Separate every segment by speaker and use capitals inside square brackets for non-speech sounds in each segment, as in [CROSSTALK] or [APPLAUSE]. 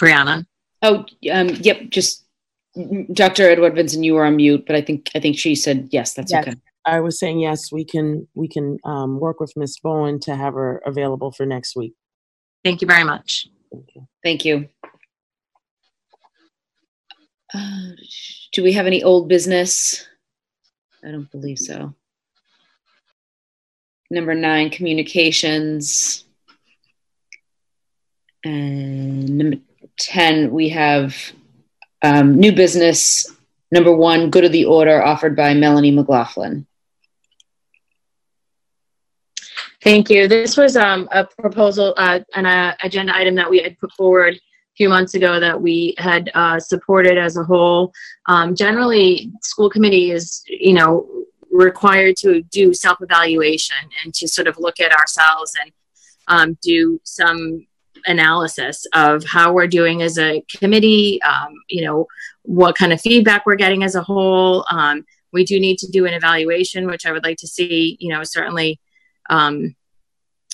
Speaker 1: Breanna.
Speaker 2: Oh, um, yep. Just Dr. Edouard-Vincent, you were on mute, but I think I think she said yes. That's
Speaker 3: Yes.
Speaker 2: okay.
Speaker 3: I was saying yes, we can we can um, work with Miss Bowen to have her available for next week.
Speaker 1: Thank you very much.
Speaker 2: Thank you. Uh, do we have any old business? I don't believe so. Number nine, communications. And number 10, we have um, new business. Number one, good of the order offered by Melanie McLaughlin.
Speaker 1: Thank you. This was um, a proposal, uh, an uh, agenda item that we had put forward a few months ago that we had uh, supported as a whole. Um, generally, school committee is, you know, required to do self-evaluation and to sort of look at ourselves and um, do some analysis of how we're doing as a committee. Um, you know, what kind of feedback we're getting as a whole. Um, we do need to do an evaluation, which I would like to see. You know, certainly um,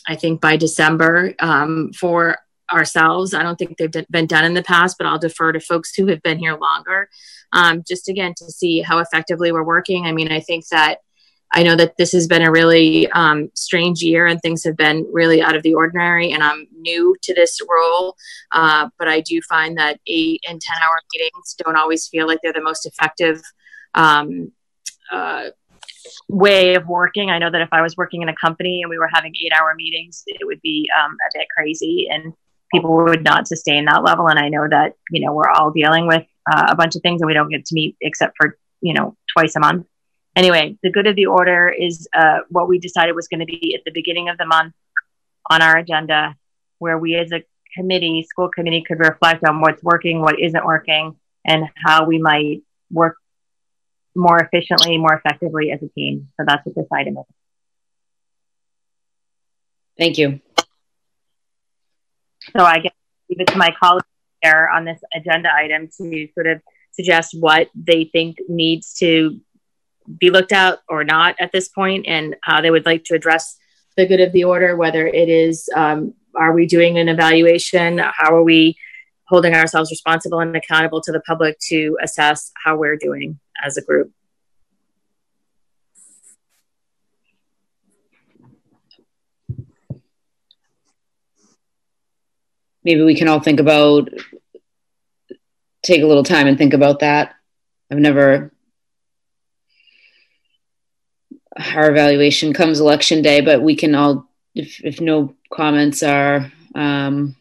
Speaker 1: I think by December um, for ourselves. I don't think they've been done in the past, but I'll defer to folks who have been here longer. Um, just again to see how effectively we're working. I mean, I think that I know that this has been a really um, strange year and things have been really out of the ordinary, and I'm new to this role. Uh, but I do find that eight and 10 hour meetings don't always feel like they're the most effective. Um, uh, way of working. I know that if I was working in a company and we were having eight hour meetings, it would be um, a bit crazy and people would not sustain that level. And I know that, you know, we're all dealing with uh, a bunch of things and we don't get to meet except for, you know, twice a month. Anyway, the good of the order is uh, what we decided was going to be at the beginning of the month on our agenda, where we as a committee, school committee, could reflect on what's working, what isn't working, and how we might work more efficiently, more effectively as a team. So that's what this item is.
Speaker 2: Thank you.
Speaker 1: So I guess leave it to my colleagues there on this agenda item to sort of suggest what they think needs to be looked at or not at this point and how they would like to address the good of the order, whether it is, um, are we doing an evaluation? How are we holding ourselves responsible and accountable to the public to assess how we're doing as a group?
Speaker 2: Maybe we can all think about, take a little time and think about that. I've never, our evaluation comes election day, but we can all, if, if no comments are, um,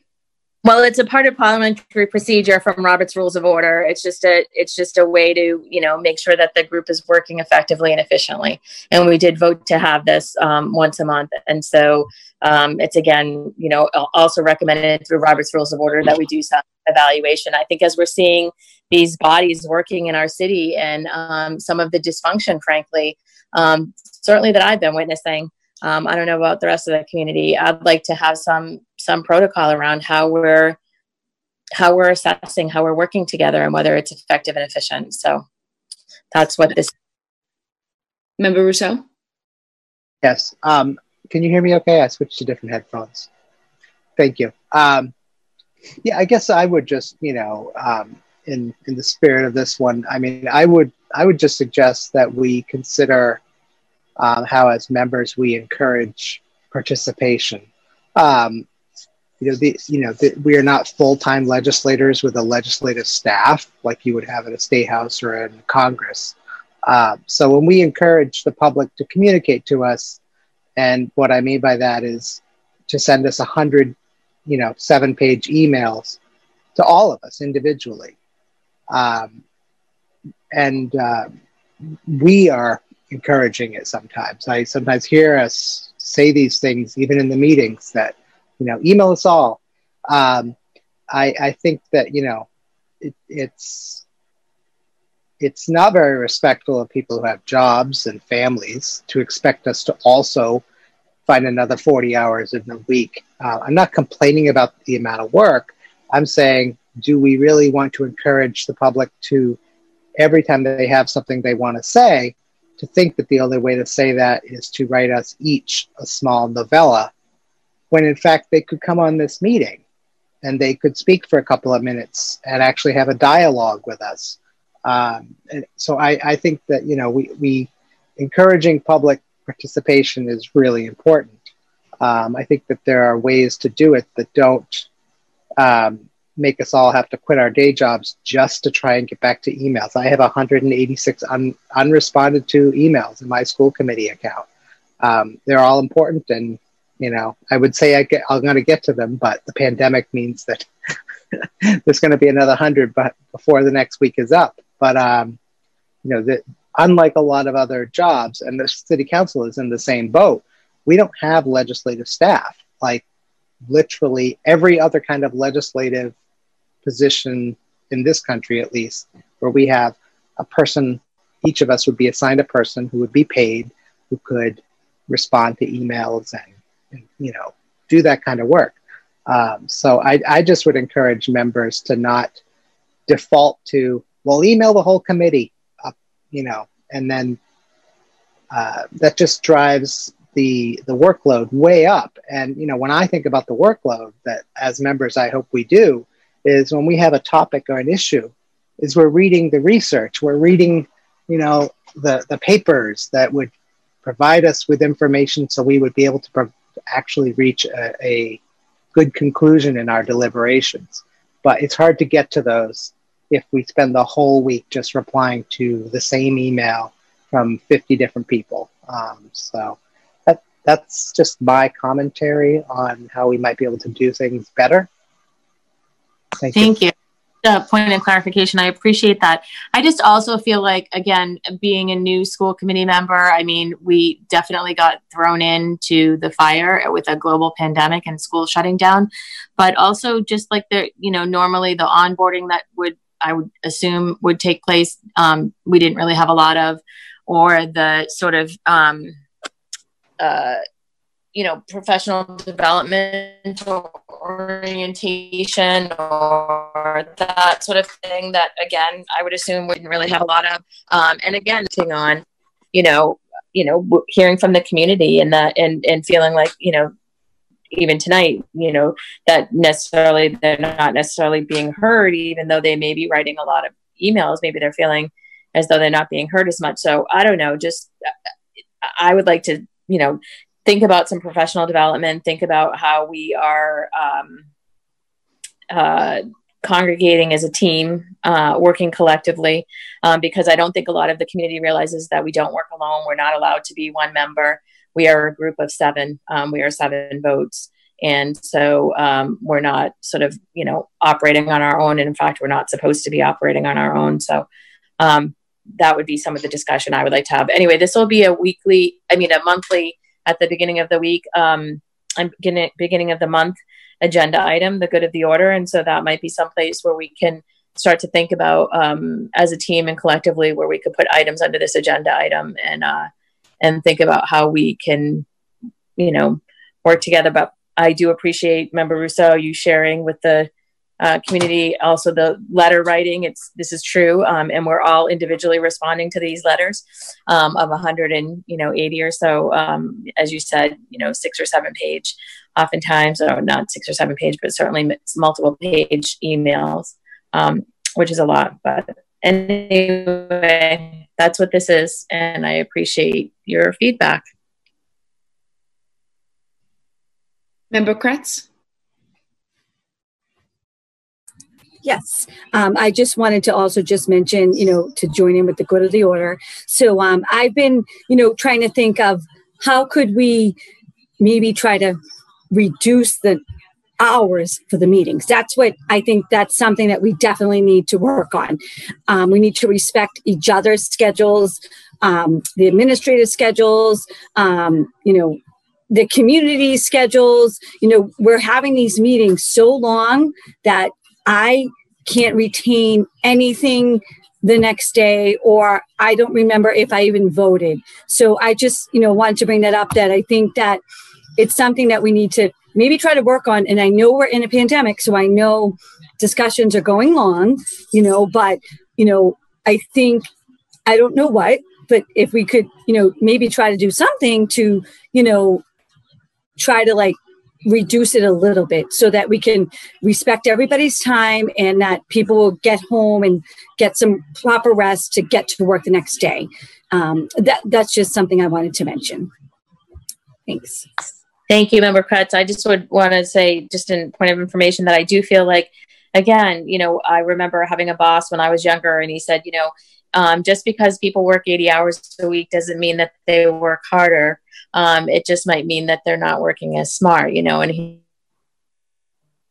Speaker 1: Well, it's a part of parliamentary procedure from Robert's Rules of Order. It's just a it's just a way to you know make sure that the group is working effectively and efficiently. And we did vote to have this um, once a month, and so um, it's again you know also recommended through Robert's Rules of Order that we do some evaluation. I think as we're seeing these bodies working in our city and um, some of the dysfunction, frankly, um, certainly that I've been witnessing. Um, I don't know about the rest of the community. I'd like to have some some protocol around how we're how we're assessing how we're working together and whether it's effective and efficient. So that's what this.
Speaker 2: Member Ruseau?
Speaker 4: Yes. Um, can you hear me okay? I switched to different headphones. Thank you. Um, yeah, I guess I would just, you know, um, in in the spirit of this one, I mean, I would I would just suggest that we consider um, how, as members, we encourage participation. Um, you know, the, you know, the, we are not full-time legislators with a legislative staff like you would have at a state house or in Congress. Uh, so when we encourage the public to communicate to us, and what I mean by that is to send us a hundred, you know, seven-page emails to all of us individually, um, and uh, we are encouraging it sometimes. I sometimes hear us say these things even in the meetings that, you know, email us all. Um, I, I think that, you know, it, it's, it's not very respectful of people who have jobs and families to expect us to also find another 40 hours in a week. Uh, I'm not complaining about the amount of work. I'm saying, do we really want to encourage the public to, every time they have something they want to say, to think that the only way to say that is to write us each a small novella, when in fact they could come on this meeting and they could speak for a couple of minutes and actually have a dialogue with us. Um, and so I, I think that you know we, we encouraging public participation is really important. Um, I think that there are ways to do it that don't um, make us all have to quit our day jobs just to try and get back to emails. I have 186 un- unresponded to emails in my school committee account. Um, they're all important, and you know, I would say I get, I'm going to get to them, but the pandemic means that [LAUGHS] there's going to be another hundred, but before the next week is up. But um, you know, that unlike a lot of other jobs, and the city council is in the same boat. We don't have legislative staff like literally every other kind of legislative position in this country, at least, where we have a person, each of us would be assigned a person who would be paid, who could respond to emails and, and you know, do that kind of work. Um, so I, I just would encourage members to not default to, well, email the whole committee, up, you know, and then uh, that just drives the the workload way up. And you know, when I think about the workload that as members I hope we do, is when we have a topic or an issue, is we're reading the research, we're reading, you know, the the papers that would provide us with information so we would be able to pro- actually reach a, a good conclusion in our deliberations. But it's hard to get to those if we spend the whole week just replying to the same email from 50 different people. Um, so that, that's just my commentary on how we might be able to do things better.
Speaker 1: Thank, Thank you. you. Point of clarification. I appreciate that. I just also feel like, again, being a new school committee member, I mean, we definitely got thrown into the fire with a global pandemic and school shutting down. But also, just like the, you know, normally the onboarding that would, I would assume, would take place, um, we didn't really have a lot of, or the sort of, um, uh, you know professional development orientation or that sort of thing that again i would assume we didn't really have a lot of um, and again on you know you know hearing from the community and that and and feeling like you know even tonight you know that necessarily they're not necessarily being heard even though they may be writing a lot of emails maybe they're feeling as though they're not being heard as much. So i don't know just i would like to you know think about some professional development, think about how we are um, uh, congregating as a team, uh, working collectively, um, because I don't think a lot of the community realizes that we don't work alone. We're not allowed to be one member. We are a group of seven. Um, we are seven votes. And so um, we're not sort of, you know, operating on our own. And in fact, we're not supposed to be operating on our own. So um, that would be some of the discussion I would like to have. Anyway, this will be a weekly, I mean, a monthly at the beginning of the week um, and beginning, beginning of the month agenda item, the good of the order. And so that might be someplace where we can start to think about um, as a team and collectively where we could put items under this agenda item and uh, and think about how we can, you know, work together. But I do appreciate Member Ruseau you sharing with the uh, community. Also, the letter writing. It's this is true, um, and we're all individually responding to these letters um, of 100 and you know 80 or so. Um, as you said, you know, six or seven page, oftentimes, or not six or seven page, but certainly multiple page emails, um, which is a lot. But anyway, that's what this is, and I appreciate your feedback.
Speaker 2: Member Kreatz.
Speaker 5: Yes, um, I just wanted to also just mention, you know, to join in with the good of the order. So um, I've been, you know, trying to think of how could we maybe try to reduce the hours for the meetings. That's what I think that's something that we definitely need to work on. Um, we need to respect each other's schedules, um, the administrative schedules, um, you know, the community schedules. You know, we're having these meetings so long that I can't retain anything the next day or I don't remember if I even voted. So I just, you know, wanted to bring that up that I think that it's something that we need to maybe try to work on and I know we're in a pandemic so I know discussions are going on, you know, but you know, I think I don't know what, but if we could, you know, maybe try to do something to, you know, try to like reduce it a little bit so that we can respect everybody's time and that people will get home and get some proper rest to get to work the next day. Um, that, that's just something I wanted to mention. Thanks.
Speaker 1: Thank you, Member Kreatz. I just would want to say, just in point of information, that I do feel like, again, you know, I remember having a boss when I was younger, and he said, you know, um, just because people work 80 hours a week doesn't mean that they work harder. Um, it just might mean that they're not working as smart, you know. And he,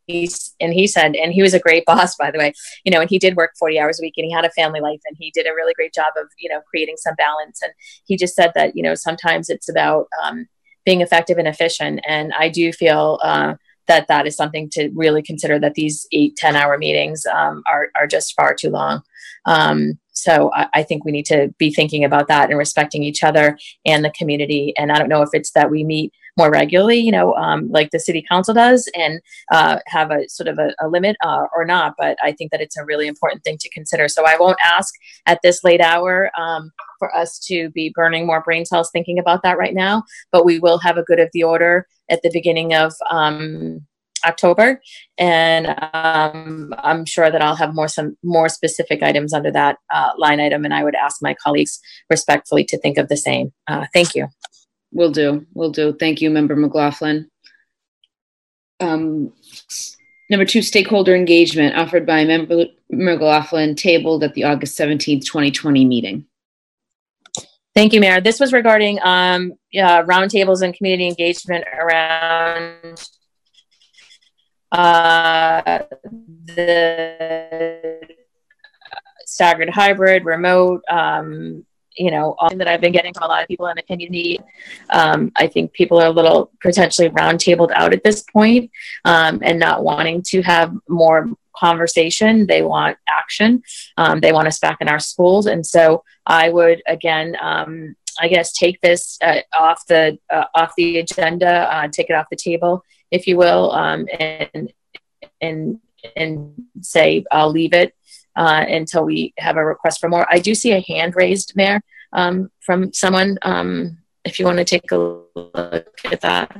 Speaker 1: he's and he said, and he was a great boss, by the way, you know, and he did work 40 hours a week, and he had a family life, and he did a really great job of, you know, creating some balance. And he just said that, you know, sometimes it's about um, being effective and efficient. And I do feel uh, that that is something to really consider that these eight, 10 hour meetings um, are, are just far too long. Um, so I, I, think we need to be thinking about that and respecting each other and the community. And I don't know if it's that we meet more regularly, you know, um, like the city council does, and uh, have a sort of a, a limit uh, or not. But I think that it's a really important thing to consider. So I won't ask at this late hour um, for us to be burning more brain cells thinking about that right now, but we will have a good of the order at the beginning of um, October, and um, I'm sure that I'll have more some more specific items under that uh, line item, and I would ask my colleagues respectfully to think of the same. Uh, thank you.
Speaker 2: Will do. Will do. Thank you, Member McLaughlin. Um, number two, stakeholder engagement offered by Member McLaughlin, tabled at the August 17th, 2020 meeting.
Speaker 1: Thank you, Mayor. This was regarding um, uh, roundtables and community engagement around uh, the staggered hybrid, remote, um, you know, all that I've been getting from a lot of people in the community. Um, I think people are a little potentially roundtabled out at this point, um, and not wanting to have more conversation. They want action. Um, they want us back in our schools. And so I would, again, um, I guess, take this uh, off the uh, off the agenda, uh, take it off the table, if you will, um, and and and say I'll leave it uh, until we have a request for more. I do see a hand raised, Mayor, um, from someone. Um, if you want to take a look at that.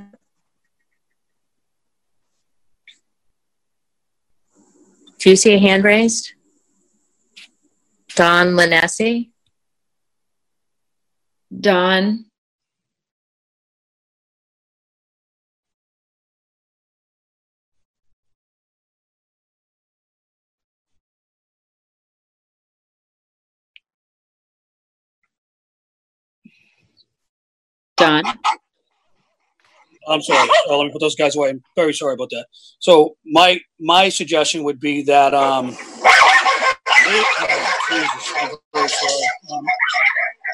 Speaker 1: Do you see a hand raised? Don Linessi?
Speaker 2: Don? Don?
Speaker 6: I'm sorry. Uh, let me put those guys away. I'm very sorry about that. So my my suggestion would be that um, maybe, Jesus, um,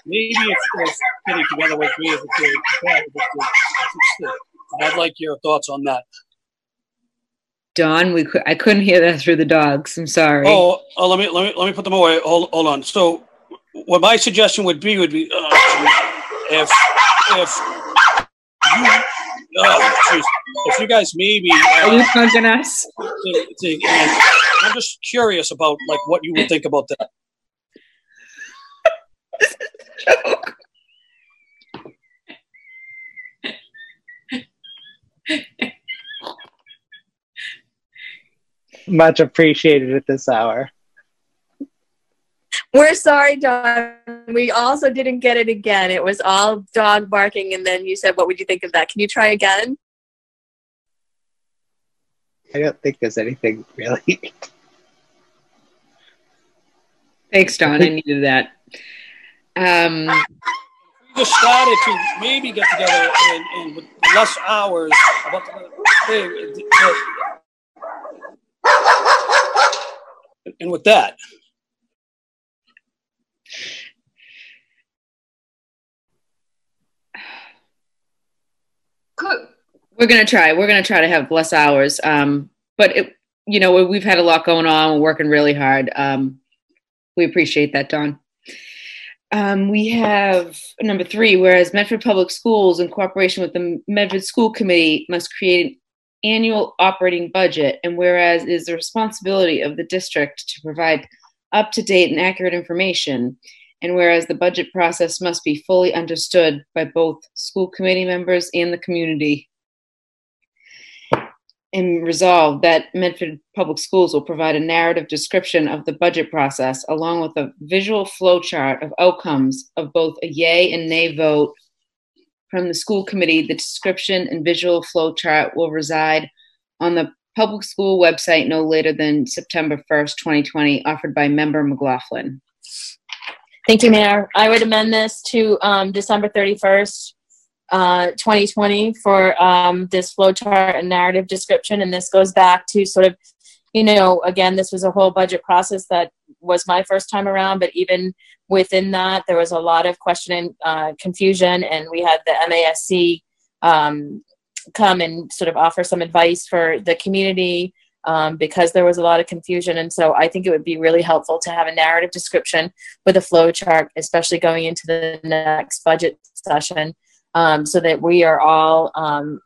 Speaker 6: if, if getting together with me if it's I'd like your thoughts on that.
Speaker 2: Don, we I couldn't hear that through the dogs. I'm sorry.
Speaker 6: Oh, oh let me let me let me put them away. Hold hold on. So, what my suggestion would be would be uh, if if you oh, if you guys maybe uh,
Speaker 2: are you punking us?
Speaker 6: I'm just curious about like what you would think about that.
Speaker 4: Much appreciated at this hour.
Speaker 1: We're sorry, Don. We also didn't get it again. It was all dog barking, and then you said, What would you think of that? Can you try again?
Speaker 4: I don't think there's anything really. [LAUGHS]
Speaker 2: Thanks, Don. I needed that. Um,
Speaker 6: we [LAUGHS] just started to maybe get together and, and with less hours about the and with that.
Speaker 2: We're gonna try. We're gonna try to have less hours. Um, but it, you know, we've had a lot going on. We're working really hard. Um, we appreciate that, Don. Um, we have number three, whereas Medford Public Schools, in cooperation with the Medford School Committee, must create an annual operating budget, and whereas it is the responsibility of the district to provide up to date and accurate information, and whereas the budget process must be fully understood by both school committee members and the community. and resolved that Medford Public Schools will provide a narrative description of the budget process along with a visual flow chart of outcomes of both a yay and nay vote from the school committee. The description and visual flow chart will reside on the public school website no later than September 1st, 2020, offered by member McLaughlin.
Speaker 1: Thank you, Mayor. I would amend this to um, December 31st, uh, 2020 for um, this flowchart and narrative description. And this goes back to sort of, you know, again, this was a whole budget process that was my first time around, but even within that, there was a lot of question and uh, confusion. And we had the MASC um, come and sort of offer some advice for the community um, because there was a lot of confusion. And so I think it would be really helpful to have a narrative description with a flow chart, especially going into the next budget session, um, so that we are all um,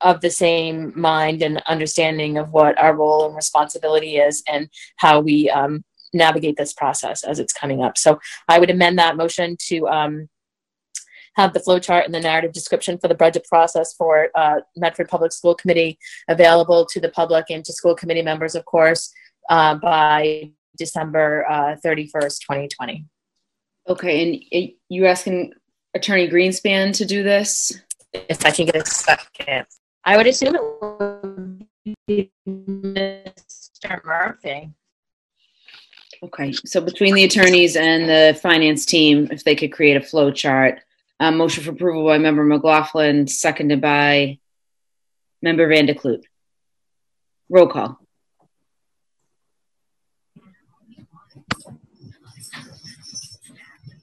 Speaker 1: of the same mind and understanding of what our role and responsibility is and how we um, navigate this process as it's coming up. So I would amend that motion to um, have the flow chart and the narrative description for the budget process for uh, Medford Public School Committee available to the public and to school committee members, of course, uh, by December uh, 31st, 2020.
Speaker 2: Okay, and you asking Attorney Greenspan to do this?
Speaker 1: If I can get a second. I would assume it would be Mr. Murphy.
Speaker 2: Okay, so between the attorneys and the finance team, if they could create a flow chart, um, motion for approval by member McLaughlin, seconded by member Van der Kloot. Roll call.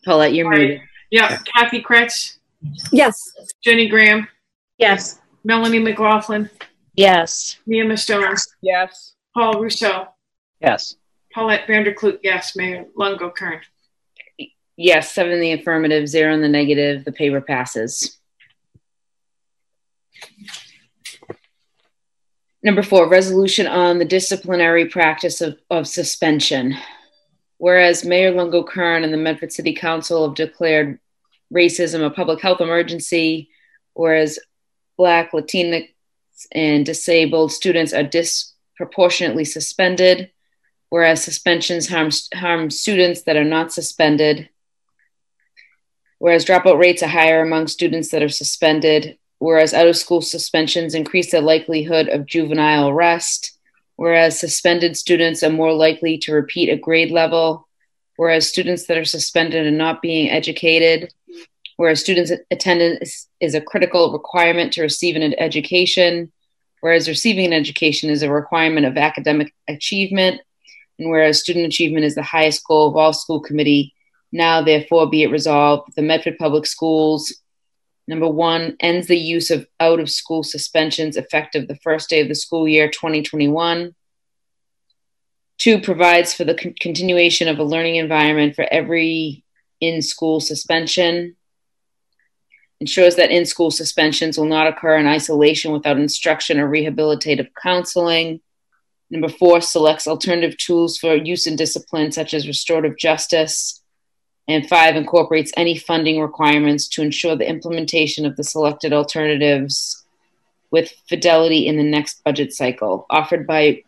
Speaker 2: Paulette, you're
Speaker 7: Right.
Speaker 2: muted.
Speaker 7: Yeah, Kathy Kreatz,
Speaker 5: Yes.
Speaker 7: Jenny Graham,
Speaker 1: Yes.
Speaker 7: Melanie McLaughlin,
Speaker 1: Yes.
Speaker 7: Mea Mustone,
Speaker 8: Yes.
Speaker 7: Paul Ruseau,
Speaker 4: Yes.
Speaker 7: Paulette Van der Kloot, yes, Mayor Lungo-Koehn.
Speaker 2: Yes, seven in the affirmative, zero in the negative. The paper passes. Number four, resolution on the disciplinary practice of, of suspension. Whereas Mayor Lungo-Koehn and the Medford City Council have declared racism a public health emergency, whereas Black, Latinx, and disabled students are disproportionately suspended, whereas suspensions harm, harm students that are not suspended, whereas dropout rates are higher among students that are suspended, whereas out of school suspensions increase the likelihood of juvenile arrest, whereas suspended students are more likely to repeat a grade level, whereas students that are suspended are not being educated, whereas students' attendance is a critical requirement to receive an education, whereas receiving an education is a requirement of academic achievement, and whereas student achievement is the highest goal of all school committee now, therefore, be it resolved that the Medford Public Schools, number one, ends the use of out of school suspensions effective the first day of the school year 2021. Two, provides for the con- continuation of a learning environment for every in school suspension. Ensures that in school suspensions will not occur in isolation without instruction or rehabilitative counseling. Number four, selects alternative tools for use in discipline, such as restorative justice and five, incorporates any funding requirements to ensure the implementation of the selected alternatives with fidelity in the next budget cycle, offered by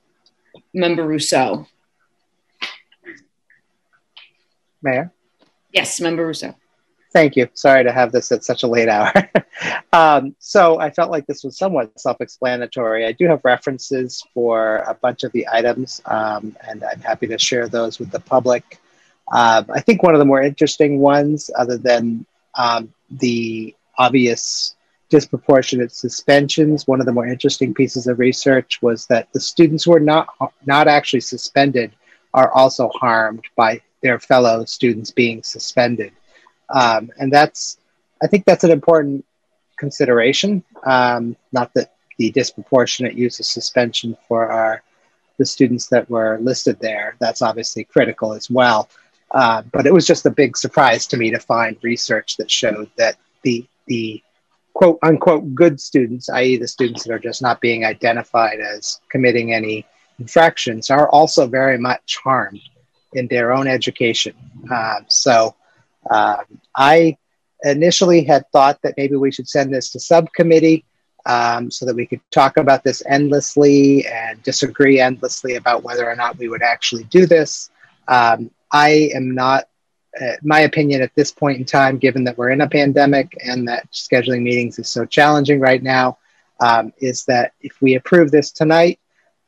Speaker 2: Member Ruseau.
Speaker 4: Mayor?
Speaker 2: Yes, Member Ruseau.
Speaker 4: Thank you. Sorry to have this at such a late hour. [LAUGHS] um, so I felt like this was somewhat self-explanatory. I do have references for a bunch of the items, um, and I'm happy to share those with the public. Um, I think one of the more interesting ones, other than um, the obvious disproportionate suspensions, one of the more interesting pieces of research was that the students who are not not actually suspended are also harmed by their fellow students being suspended, um, and that's I think that's an important consideration. Um, not that the disproportionate use of suspension for our the students that were listed there that's obviously critical as well. Uh, but it was just a big surprise to me to find research that showed that the the quote unquote good students, i.e., the students that are just not being identified as committing any infractions, are also very much harmed in their own education. Uh, so um, I initially had thought that maybe we should send this to subcommittee. um, so that we could talk about this endlessly and disagree endlessly about whether or not we would actually do this. Um, I am not, uh, my opinion at this point in time, given that we're in a pandemic and that scheduling meetings is so challenging right now, um, is that if we approve this tonight,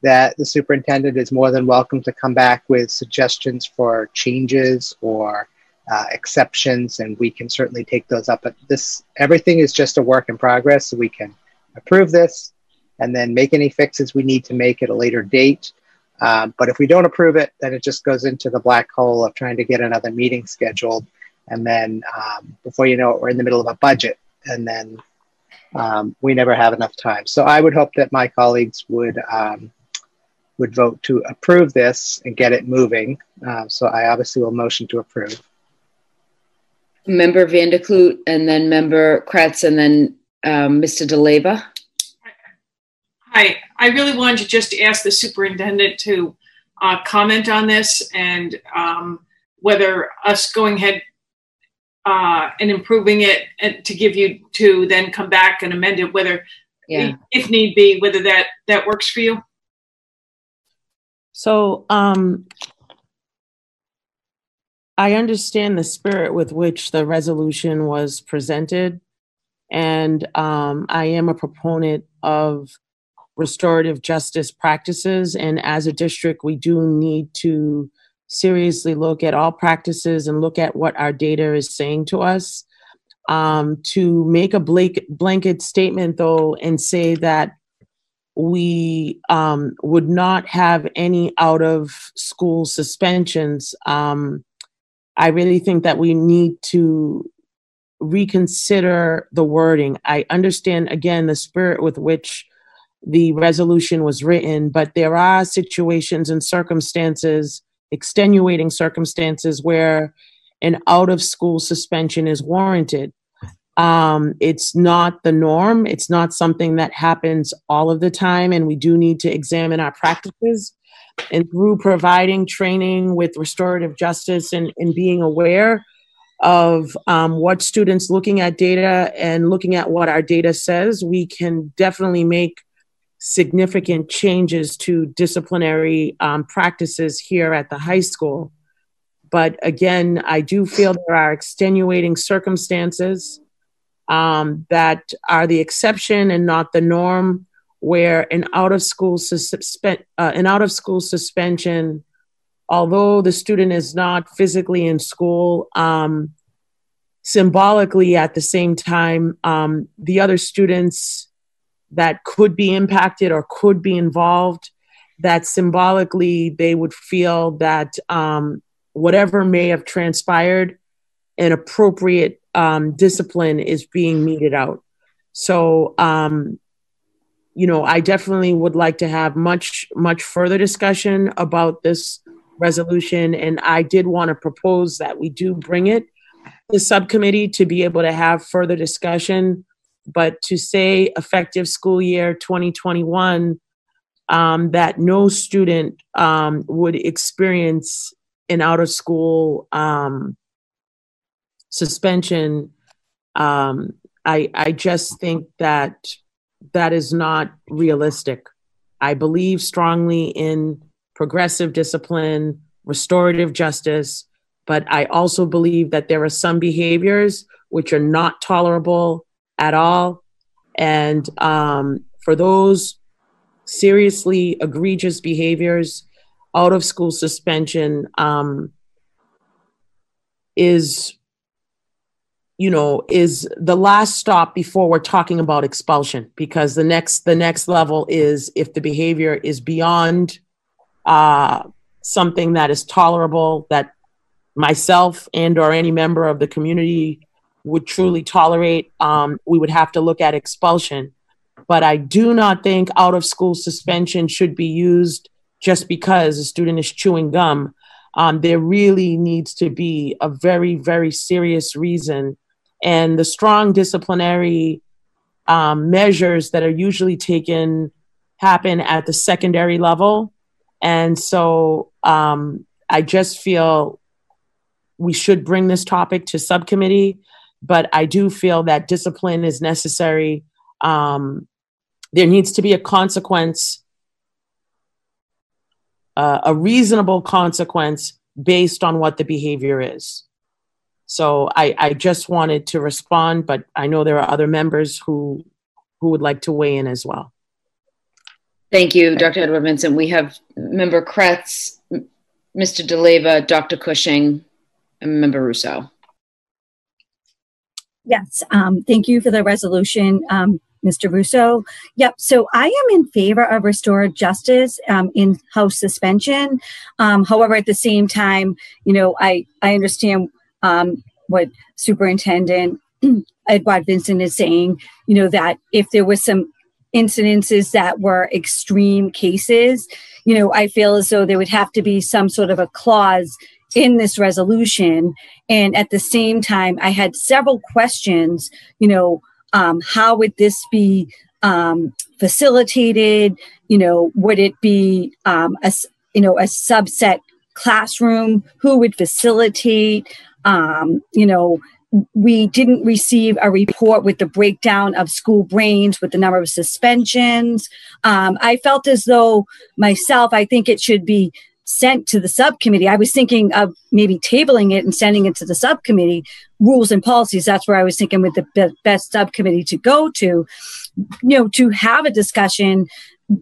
Speaker 4: that the superintendent is more than welcome to come back with suggestions for changes or uh, exceptions, and we can certainly take those up. But this, everything is just a work in progress, so we can approve this and then make any fixes we need to make at a later date. Um, but if we don't approve it, then it just goes into the black hole of trying to get another meeting scheduled. And then um, before you know it, we're in the middle of a budget. And then um, we never have enough time. So I would hope that my colleagues would um, would vote to approve this and get it moving. Uh, so I obviously will motion to approve.
Speaker 2: Member Vanderkloot and then Member Kreatz and then um, Mr. DeLeva.
Speaker 7: Hi, I really wanted to just ask the superintendent to uh, comment on this and um, whether us going ahead uh, and improving it and to give you to then come back and amend it, whether,
Speaker 2: Yeah.
Speaker 7: if need be, whether that, that works for you.
Speaker 3: So, um, I understand the spirit with which the resolution was presented. And, um, I am a proponent of restorative justice practices. And as a district, we do need to seriously look at all practices and look at what our data is saying to us. Um, to make a blanket, statement though and say that we um, would not have any out of school suspensions. Um, I really think that we need to reconsider the wording. I understand, again, the spirit with which the resolution was written, but there are situations and circumstances, extenuating circumstances, where an out of school suspension is warranted. Um, it's not the norm. It's not something that happens all of the time, and we do need to examine our practices. And through providing training with restorative justice and, and being aware of um, what students looking at data and looking at what our data says, we can definitely make significant changes to disciplinary um, practices here at the high school. But again, I do feel there are extenuating circumstances um, that are the exception and not the norm, where an out of school suspe- uh, an out of school suspension, although the student is not physically in school, um, symbolically at the same time, um, the other students that could be impacted or could be involved, that symbolically they would feel that um, whatever may have transpired, an appropriate um, discipline is being meted out. So, um, you know, I definitely would like to have much, much further discussion about this resolution. And I did want to propose that we do bring it to the subcommittee to be able to have further discussion. But to say effective school year 2021, um, that no student um, would experience an out of school um, suspension, um, I, I just think that that is not realistic. I believe strongly in progressive discipline, restorative justice, but I also believe that there are some behaviors which are not tolerable at all. And um, for those seriously egregious behaviors, out of school suspension um, is you know is the last stop before we're talking about expulsion because the next the next level is if the behavior is beyond uh, something that is tolerable that myself and or any member of the community would truly tolerate um, we would have to look at expulsion. But i do not think out of school suspension should be used just because a student is chewing gum. Um, there really needs to be a very very serious reason. And the strong disciplinary um, measures that are usually taken happen at the secondary level. And so um, I just feel we should bring this topic to subcommittee, but I do feel that discipline is necessary um, there needs to be a consequence, uh, a reasonable consequence based on what the behavior is. So I, I just wanted to respond, but I know there are other members who who would like to weigh in as well.
Speaker 2: Thank you, Dr. Edouard-Vincent. We have Member Kreatz, Mr. DeLeva, Dr. Cushing, and Member Ruseau.
Speaker 5: Yes, um, thank you for the resolution, um, Mr. Ruseau. Yep, so I am in favor of restorative justice um, in house suspension. Um, however, at the same time, you know, I, I understand um, what Superintendent [CLEARS THROAT] Edouard-Vincent is saying, you know, that if there was some incidences that were extreme cases, you know, I feel as though there would have to be some sort of a clause in this resolution. And at the same time, I had several questions, you know, um, how would this be um, facilitated? You know, would it be um, a, you know, a subset classroom? Who would facilitate? Um, you know, we didn't receive a report with the breakdown of school brains with the number of suspensions. Um, I felt as though myself, I think it should be sent to the subcommittee. I was thinking of maybe tabling it and sending it to the subcommittee, rules and policies. That's where I was thinking with the best subcommittee to go to, you know, to have a discussion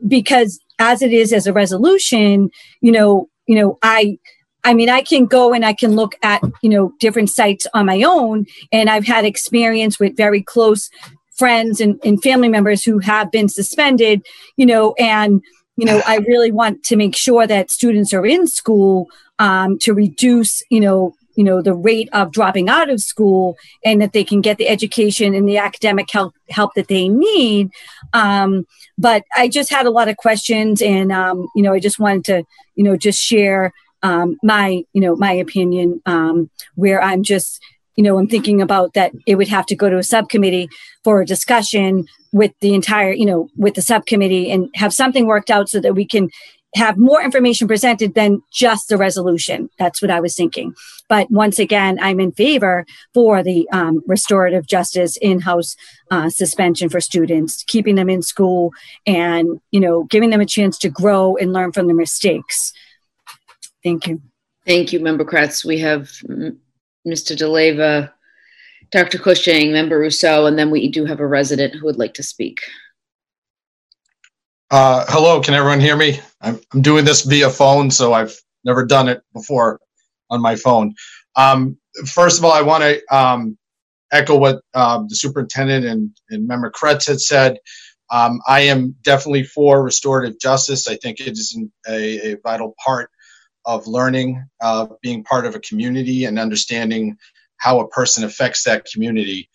Speaker 5: because as it is as a resolution, you know, you know, I I mean, I can go and I can look at, you know, different sites on my own. And I've had experience with very close friends and, and family members who have been suspended, you know, and, you know, I really want to make sure that students are in school um, to reduce, you know, you know the rate of dropping out of school and that they can get the education and the academic help help that they need. Um, but i just had a lot of questions and um, you know i just wanted to you know just share um, my you know my opinion um, where i'm just you know i'm thinking about that it would have to go to a subcommittee for a discussion with the entire you know with the subcommittee and have something worked out so that we can have more information presented than just the resolution that's what i was thinking but once again i'm in favor for the um, restorative justice in-house uh, suspension for students keeping them in school and you know giving them a chance to grow and learn from their mistakes Thank you.
Speaker 2: Thank you, Member Kreatz. We have Mr. DeLeva, Dr. Cushing, Member Ruseau, and then we do have a resident who would like to speak.
Speaker 8: Uh, hello, can everyone hear me? I'm, I'm doing this via phone, so I've never done it before on my phone. Um, first of all, I want to um, echo what uh, the superintendent and, and Member Kreatz had said. Um, I am definitely for restorative justice. I think it is a, a vital part of learning, uh, being part of a community, and understanding how a person affects that community.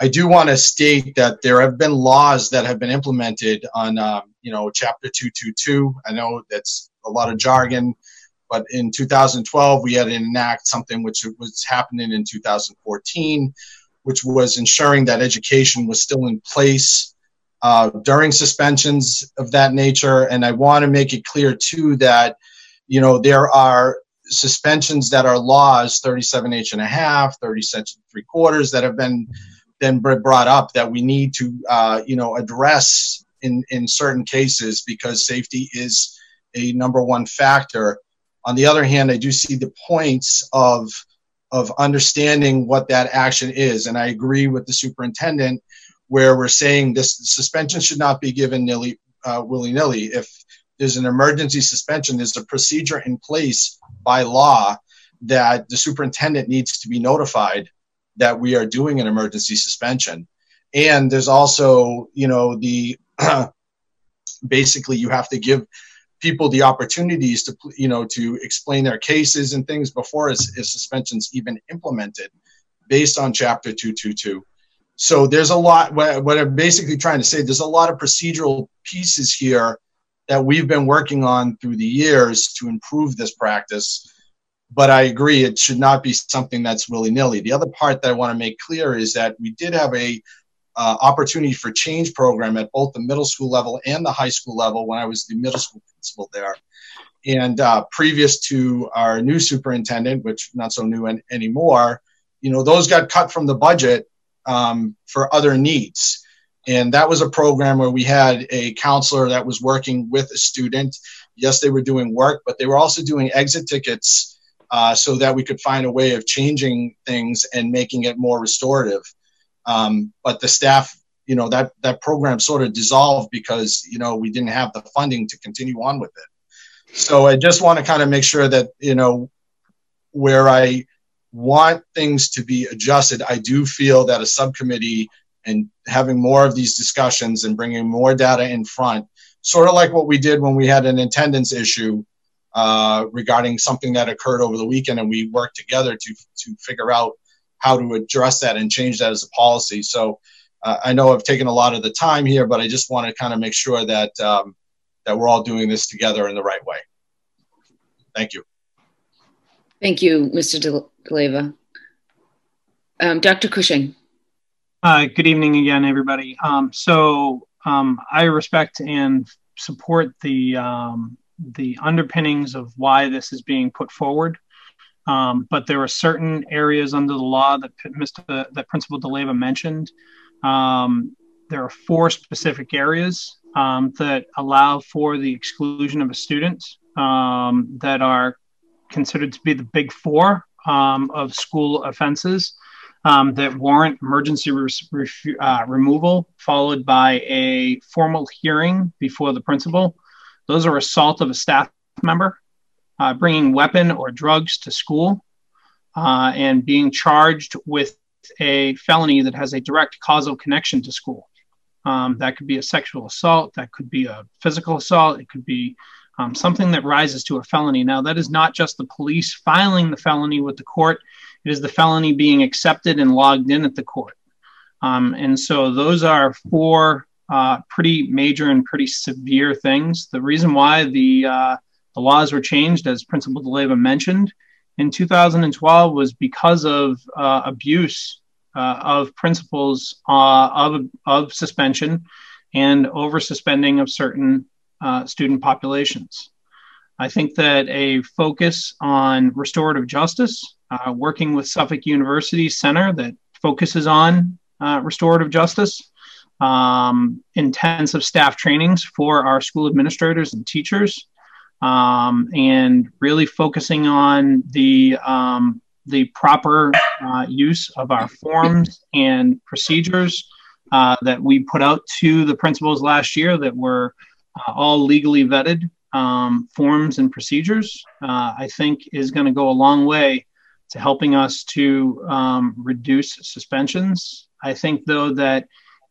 Speaker 8: I do want to state that there have been laws that have been implemented on, um, you know, Chapter 222. I know that's a lot of jargon, but in 2012 we had to enact something which was happening in 2014, which was ensuring that education was still in place uh, during suspensions of that nature. And I want to make it clear too that you know, there are suspensions that are laws, 37H and a half, 37 three quarters, that have been then brought up that we need to, uh, you know, address in, in certain cases because safety is a number one factor. On the other hand, I do see the points of of understanding what that action is, and I agree with the superintendent where we're saying this suspension should not be given nilly, uh, willy nilly. If there's an emergency suspension. There's a procedure in place by law that the superintendent needs to be notified that we are doing an emergency suspension. And there's also, you know, the [CLEARS THROAT] basically you have to give people the opportunities to, you know, to explain their cases and things before a, a suspension's even implemented based on Chapter 222. So there's a lot, what, what I'm basically trying to say, there's a lot of procedural pieces here that we've been working on through the years to improve this practice. But I agree, it should not be something that's willy nilly. The other part that I want to make clear is that we did have a uh, opportunity for change program at both the middle school level and the high school level when I was the middle school principal there. And uh, previous to our new superintendent, which not so new an- anymore, you know, those got cut from the budget um, for other needs. And that was a program where we had a counselor that was working with a student. Yes, they were doing work, but they were also doing exit tickets uh, so that we could find a way of changing things and making it more restorative. Um, but the staff, you know, that that program sort of dissolved because you know we didn't have the funding to continue on with it. So I just want to kind of make sure that you know where I want things to be adjusted, I do feel that a subcommittee and having more of these discussions and bringing more data in front, sort of like what we did when we had an attendance issue uh, regarding something that occurred over the weekend, and we worked together to to figure out how to address that and change that as a policy. So uh, I know I've taken a lot of the time here, but I just want to kind of make sure that um, that we're all doing this together in the right way. Thank you.
Speaker 2: Thank you, Mr. DeLeva. Um, Dr. Cushing.
Speaker 9: Uh, good evening again, everybody. Um, so um, I respect and support the um, the underpinnings of why this is being put forward. Um, but there are certain areas under the law that Mr. that Principal DeLeva mentioned. Um, there are four specific areas that allow for the exclusion of a student that are considered to be the big four um, of school offenses um, that warrant emergency uh, removal, followed by a formal hearing before the principal. Those are assault of a staff member, uh, bringing weapon or drugs to school, uh, and being charged with a felony that has a direct causal connection to school. Um, that could be a sexual assault, that could be a physical assault, it could be um, something that rises to a felony. Now, that is not just the police filing the felony with the court, it is the felony being accepted and logged in at the court. Um, and so those are four uh, pretty major and pretty severe things. The reason why the, uh, the laws were changed, as Principal DeLeva mentioned, in 2012 was because of uh, abuse uh, of principles uh, of, of suspension and over suspending of certain uh, student populations. I think that a focus on restorative justice, uh, working with Suffolk University Center that focuses on uh, restorative justice, um, intensive staff trainings for our school administrators and teachers, um, and really focusing on the um, the proper uh, use of our forms and procedures uh, that we put out to the principals last year that were uh, all legally vetted um, forms and procedures, uh, I think is going to go a long way to helping us to um, reduce suspensions. I think, though, that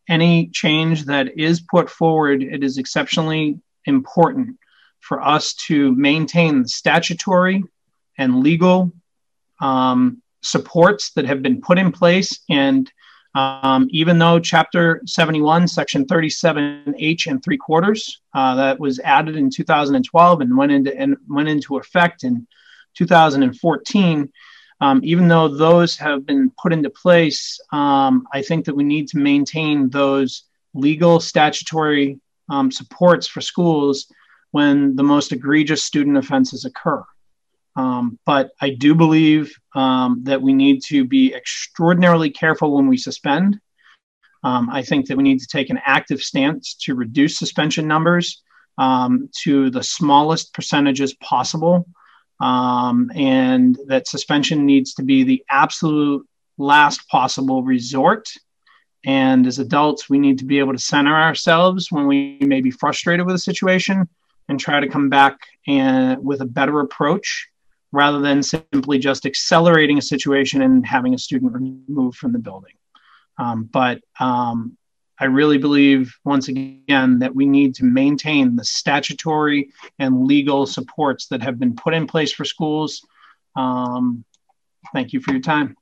Speaker 9: any change that is put forward, it is exceptionally important for us to maintain the statutory and legal um, supports that have been put in place and um, even though Chapter 71, Section 37H and three quarters, uh, that was added in 2012 and went into and went into effect in 2014. Um, even though those have been put into place, um, I think that we need to maintain those legal statutory um, supports for schools when the most egregious student offenses occur. Um, but I do believe um, that we need to be extraordinarily careful when we suspend. Um, I think that we need to take an active stance to reduce suspension numbers um, to the smallest percentages possible, um, and that suspension needs to be the absolute last possible resort. And as adults, we need to be able to center ourselves when we may be frustrated with a situation and try to come back and with a better approach rather than simply just accelerating a situation and having a student removed from the building. Um, but um, I really believe, once again, that we need to maintain the statutory and legal supports that have been put in place for schools. Um, thank you for your time.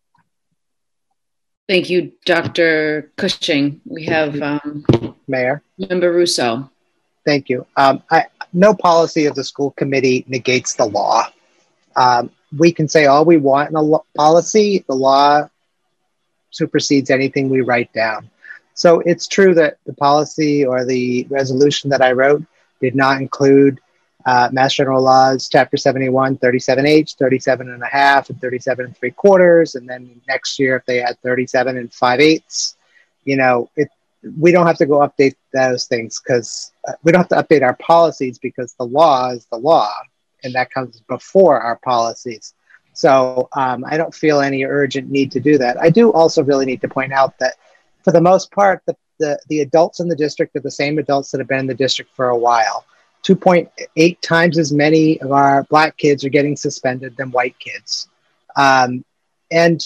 Speaker 2: Thank you, Dr. Cushing. We have um,
Speaker 4: Mayor
Speaker 2: Member Ruseau.
Speaker 4: Thank you. Um, I, no policy of the school committee negates the law. Um, we can say all we want in a lo- policy, the law supersedes anything we write down. So it's true that the policy or the resolution that I wrote did not include uh, Mass General Laws, Chapter 71, 37H, 37 and a half, and 37 and three quarters. And then next year, if they had 37 and five eighths, you know, it, we don't have to go update those things because uh, we don't have to update our policies because the law is the law and that comes before our policies. So um, I don't feel any urgent need to do that. I do also really need to point out that for the most part, the, the, the adults in the district are the same adults that have been in the district for a while. 2.8 times as many of our black kids are getting suspended than white kids. Um, and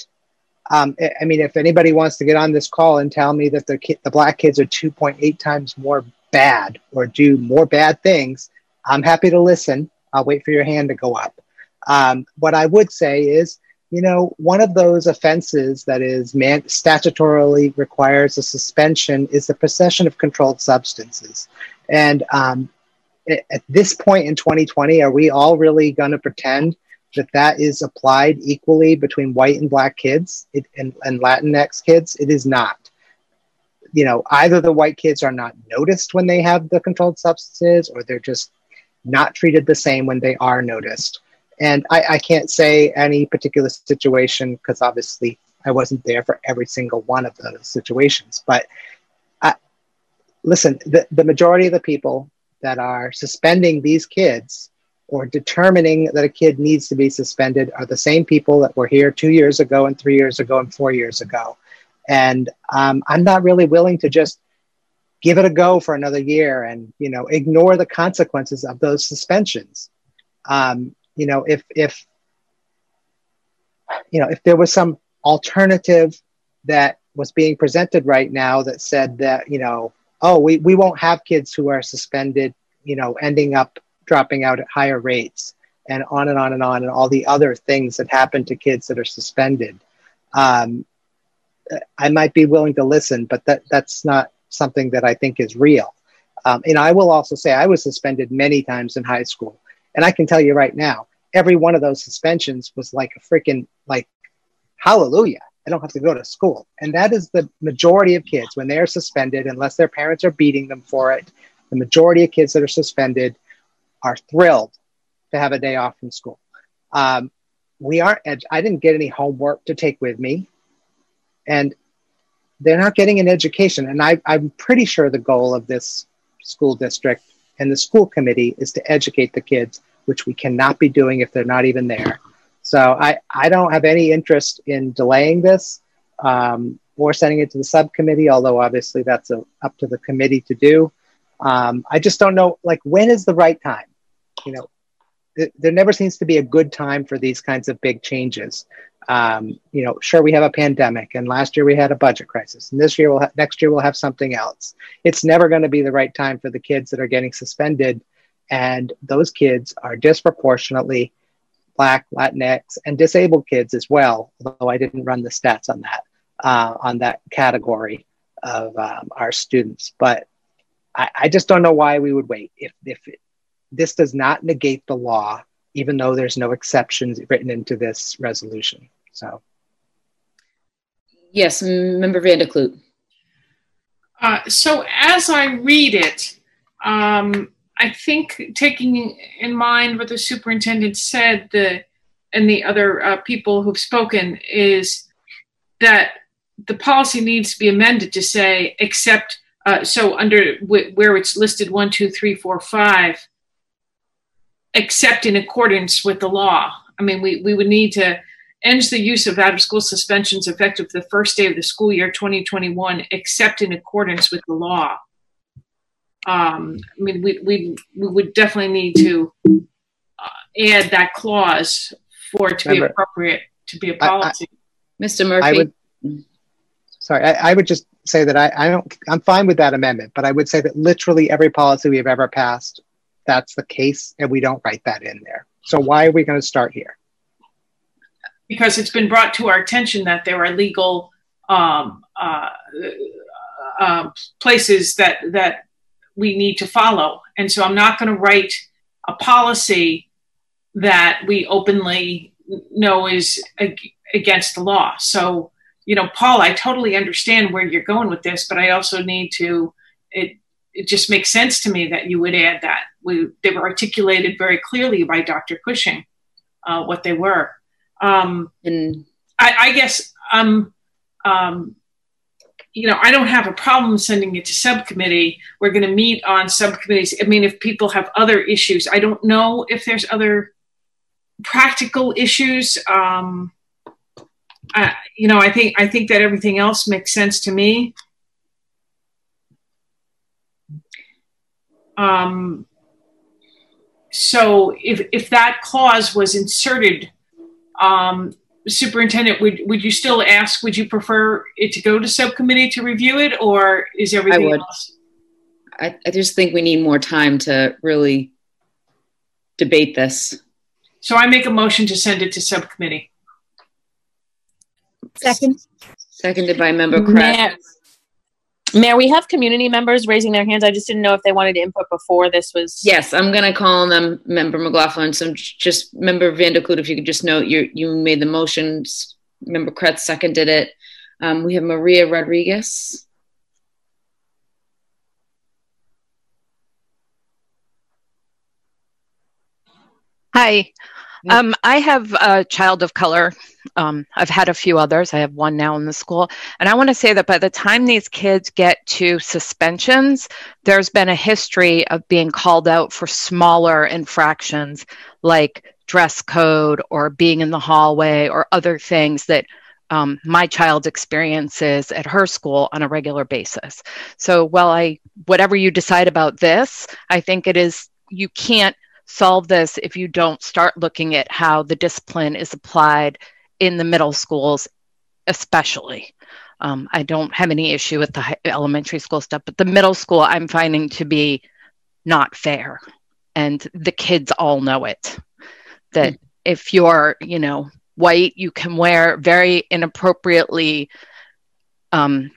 Speaker 4: um, I mean, if anybody wants to get on this call and tell me that the, ki- the black kids are 2.8 times more bad or do more bad things, I'm happy to listen. I'll wait for your hand to go up. Um, what I would say is, you know, one of those offenses that is man- statutorily requires a suspension is the possession of controlled substances. And um, at this point in 2020, are we all really going to pretend that that is applied equally between white and black kids it, and, and Latinx kids? It is not. You know, either the white kids are not noticed when they have the controlled substances, or they're just not treated the same when they are noticed. And I, I can't say any particular situation because obviously I wasn't there for every single one of those situations. But I, listen, the, the majority of the people that are suspending these kids or determining that a kid needs to be suspended are the same people that were here two years ago and three years ago and four years ago. And um, I'm not really willing to just give it a go for another year and you know ignore the consequences of those suspensions. Um, you know if if you know if there was some alternative that was being presented right now that said that you know oh we, we won't have kids who are suspended you know ending up dropping out at higher rates and on and on and on and all the other things that happen to kids that are suspended. Um, i might be willing to listen but that that's not something that I think is real. Um, and I will also say I was suspended many times in high school. And I can tell you right now, every one of those suspensions was like a freaking like hallelujah. I don't have to go to school. And that is the majority of kids when they are suspended, unless their parents are beating them for it. The majority of kids that are suspended are thrilled to have a day off from school. Um, we aren't, I didn't get any homework to take with me. And they're not getting an education. And I, I'm pretty sure the goal of this school district and the school committee is to educate the kids, which we cannot be doing if they're not even there. So I, I don't have any interest in delaying this um, or sending it to the subcommittee, although obviously that's a, up to the committee to do. Um, I just don't know, like, when is the right time? You know, th- there never seems to be a good time for these kinds of big changes um, you know, sure we have a pandemic, and last year we had a budget crisis, and this year we'll ha- next year we'll have something else. It's never going to be the right time for the kids that are getting suspended, and those kids are disproportionately Black, Latinx, and disabled kids as well. Although I didn't run the stats on that uh, on that category of um, our students, but I, I, just don't know why we would wait if if it, this does not negate the law even though there's no exceptions written into this resolution. So.
Speaker 2: Yes, Member Van der Kloot.
Speaker 7: Uh, so as I read it, um, I think taking in mind what the superintendent said, the and the other uh, people who've spoken is that the policy needs to be amended to say except uh, so under w- where it's listed one two three four five except in accordance with the law. I mean, we, we would need to end the use of out of school suspensions effective the first day of the school year 2021, except in accordance with the law. Um, I mean, we, we, we would definitely need to uh, add that clause for it to Remember, be appropriate to be a policy. I,
Speaker 2: I, Mr. Murphy.
Speaker 4: I would, sorry, I, I, would just say that I, I don't, I'm fine with that amendment, but I would say that literally every policy we have ever passed that's the case and we don't write that in there. So why are we going to start here?
Speaker 7: Because it's been brought to our attention that there are legal um, uh, uh, places that that we need to follow, and so I'm not going to write a policy that we openly know is ag- against the law. So you know, Paul, I totally understand where you're going with this, but I also need to it, it just makes sense to me that you would add that. We, they were articulated very clearly by Dr. Cushing, uh, what they were. Um, and I, I guess um, um, you know, I don't have a problem sending it to subcommittee. We're going to meet on subcommittees. I mean, if people have other issues, I don't know if there's other practical issues. Um, I, you know, I think I think that everything else makes sense to me. Um, so if if that clause was inserted, um, superintendent, would would you still ask? Would you prefer it to go to subcommittee to review it, or is everything
Speaker 2: I would.
Speaker 7: else?
Speaker 2: I, I just think we need more time to really debate this.
Speaker 7: So I make a motion to send it to subcommittee.
Speaker 5: Second.
Speaker 2: Seconded by member Kreatz.
Speaker 1: Mayor, Mayor, we have community members raising their hands. I just didn't know if they wanted input before this was.
Speaker 2: Yes, I'm going to call on them, member McLaughlin. So just member Van der Kloot, if you could just note you you made the motions. Member Kreatz seconded it. Um, we have Maria Rodriguez.
Speaker 10: Hi. Um, I have a child of color. Um, I've had a few others. I have one now in the school. And I want to say that by the time these kids get to suspensions, there's been a history of being called out for smaller infractions like dress code or being in the hallway or other things that um, my child experiences at her school on a regular basis. So, while I, whatever you decide about this, I think it is, you can't solve this if you don't start looking at how the discipline is applied in the middle schools, especially. Um, I don't have any issue with the elementary school stuff, but the middle school I'm finding to be not fair. And the kids all know it. That if you're, you know, white, you can wear very inappropriately um,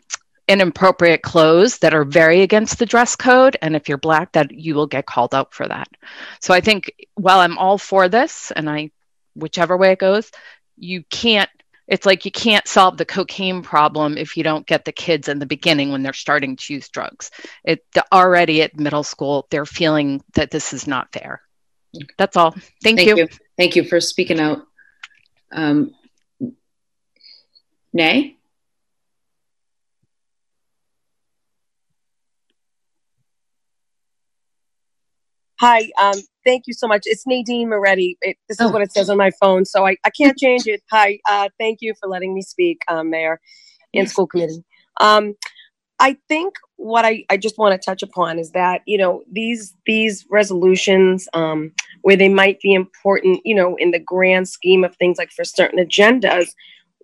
Speaker 10: inappropriate clothes that are very against the dress code and if you're black that you will get called out for that so i think while i'm all for this and i whichever way it goes you can't it's like you can't solve the cocaine problem if you don't get the kids in the beginning when they're starting to use drugs it the, already at middle school they're feeling that this is not fair that's all thank,
Speaker 2: Thank
Speaker 10: you.
Speaker 2: you. Thank you for speaking out. Um, Nay?
Speaker 11: Hi, um, thank you so much. It's Nadine Moretti. It, this is
Speaker 2: Oh.
Speaker 11: what it says on my phone, so I, I can't change it. Hi, uh, thank you for letting me speak, um, Mayor and School Committee. Um, I think what I, I just want to touch upon is that, you know, these these resolutions um, where they might be important, you know, in the grand scheme of things like for certain agendas,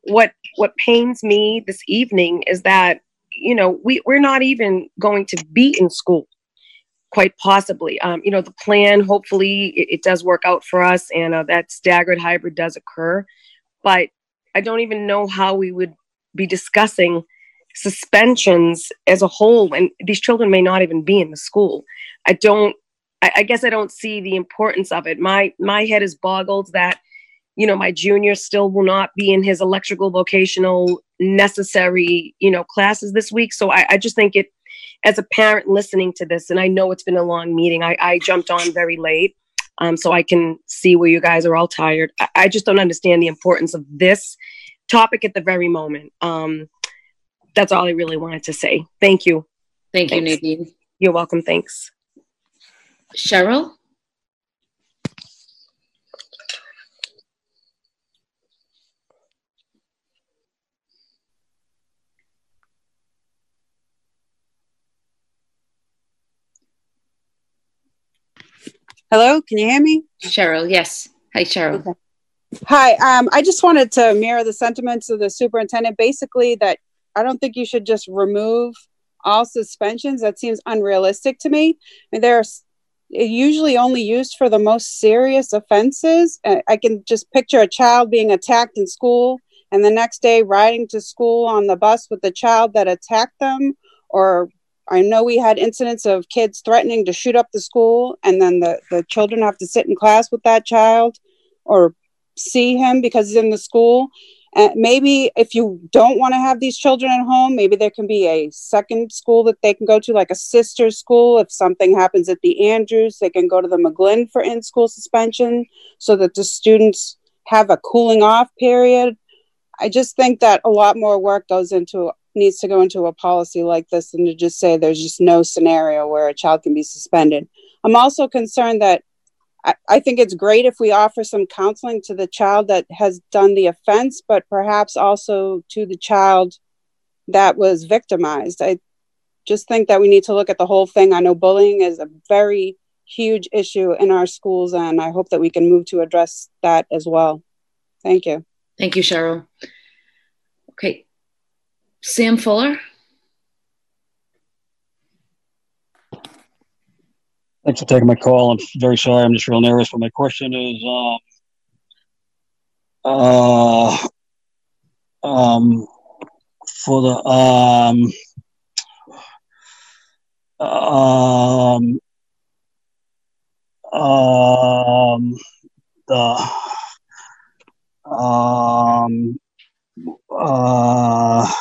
Speaker 11: what what pains me this evening is that, you know, we, we're not even going to be in school quite possibly. Um, you know, the plan, hopefully, it, it does work out for us and uh, that staggered hybrid does occur. But I don't even know how we would be discussing suspensions as a whole, and these children may not even be in the school. I don't. I, I guess I don't see the importance of it. My my head is boggled that you know my junior still will not be in his electrical vocational necessary you know classes this week. So I, I just think it as a parent listening to this, and I know it's been a long meeting, I, I jumped on very late. Um, so I can see where you guys are all tired. I, I just don't understand the importance of this topic at the very moment. Um, that's all I really wanted to say. Thank you.
Speaker 2: Thank you, Nadine.
Speaker 11: You're welcome. Thanks.
Speaker 2: Cheryl?
Speaker 12: Hello, can you hear me?
Speaker 2: Cheryl, yes. Hi, Cheryl.
Speaker 12: Hi, um, I just wanted to mirror the sentiments of the superintendent. Basically, that I don't think you should just remove all suspensions. That seems unrealistic to me. And they're usually only used for the most serious offenses. I can just picture a child being attacked in school, and the next day riding to school on the bus with the child that attacked them, or I know we had incidents of kids threatening to shoot up the school, and then the, the children have to sit in class with that child or see him because he's in the school. And maybe if you don't want to have these children at home, maybe there can be a second school that they can go to, like a sister school. If something happens at the Andrews, they can go to the McGlynn for in school suspension so that the students have a cooling off period. I just think that a lot more work goes into needs to go into a policy like this and to just say there's just no scenario where a child can be suspended. I'm also concerned that I, I think it's great if we offer some counseling to the child that has done the offense, but perhaps also to the child that was victimized. I just think that we need to look at the whole thing. I know bullying is a very huge issue in our schools, and I hope that we can move to address that as well. Thank you.
Speaker 2: Thank you, Cheryl. Okay. Sam Fuller.
Speaker 13: Thanks for taking my call. I'm very sorry. I'm just real nervous. But my question is, um, uh, um, for the um, um, um, the um, uh,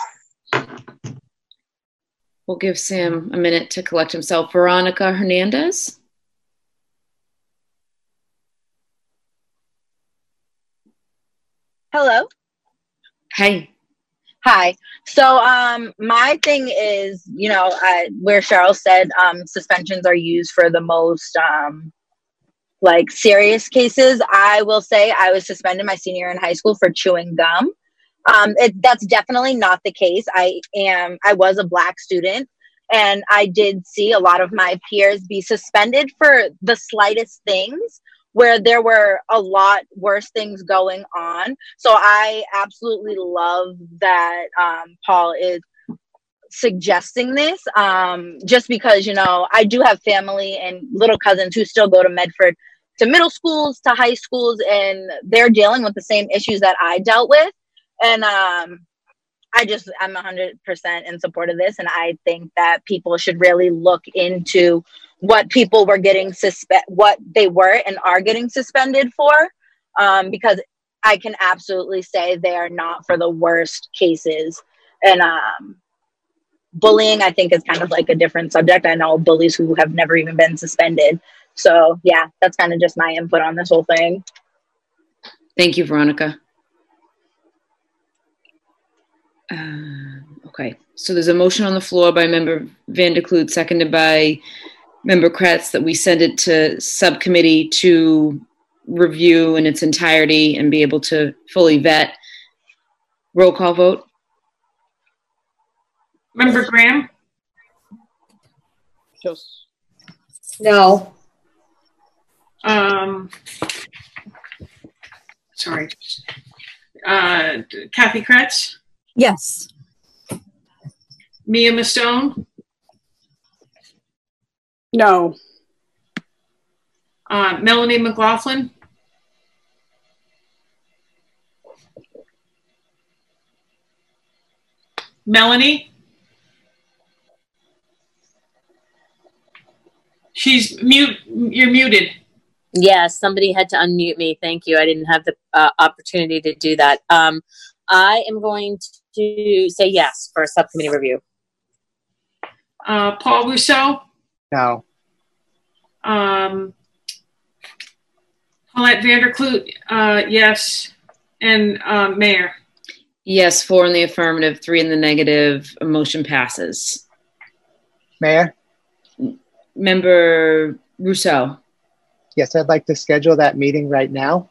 Speaker 2: We'll give Sam a minute to collect himself. Veronica Hernandez.
Speaker 14: Hello.
Speaker 2: Hey.
Speaker 14: Hi. So, um, my thing is, you know, I, where Cheryl said um, suspensions are used for the most um, like serious cases. I will say I was suspended my senior year in high school for chewing gum. Um, it, that's definitely not the case. I am, I was a black student and I did see a lot of my peers be suspended for the slightest things where there were a lot worse things going on. So I absolutely love that um, Paul is suggesting this um, just because, you know, I do have family and little cousins who still go to Medford to middle schools to high schools and they're dealing with the same issues that I dealt with and um I just I'm 100% in support of this. And I think that people should really look into what people were getting suspect what they were and are getting suspended for. Um, because I can absolutely say they are not for the worst cases. And um, bullying I think is kind of like a different subject. I know bullies who have never even been suspended. So yeah that's kind of just my input on this whole thing.
Speaker 2: Thank you Veronica Uh, okay, so there's a motion on the floor by member Van der Kloot, seconded by member Kreatz, that we send it to subcommittee to review in its entirety and be able to fully vet. Roll call vote.
Speaker 7: Member Graham?
Speaker 11: Yes.
Speaker 14: No.
Speaker 7: Um, sorry. Uh, Kathy Kreatz?
Speaker 5: Yes.
Speaker 7: Mea Mustone?
Speaker 12: No.
Speaker 7: Uh, Melanie McLaughlin? Melanie? She's mute. You're muted.
Speaker 15: Yes, somebody had to unmute me. Thank you. I didn't have the uh, opportunity to do that. Um, I am going to say yes for a subcommittee review.
Speaker 7: Uh, Paul Ruseau?
Speaker 4: No.
Speaker 7: Um, Paulette Van der Kloot, uh, yes. And uh, Mayor?
Speaker 2: Yes, four in the affirmative, three in the negative. A motion passes.
Speaker 4: Mayor?
Speaker 2: Member Ruseau?
Speaker 4: Yes, I'd like to schedule that meeting right now.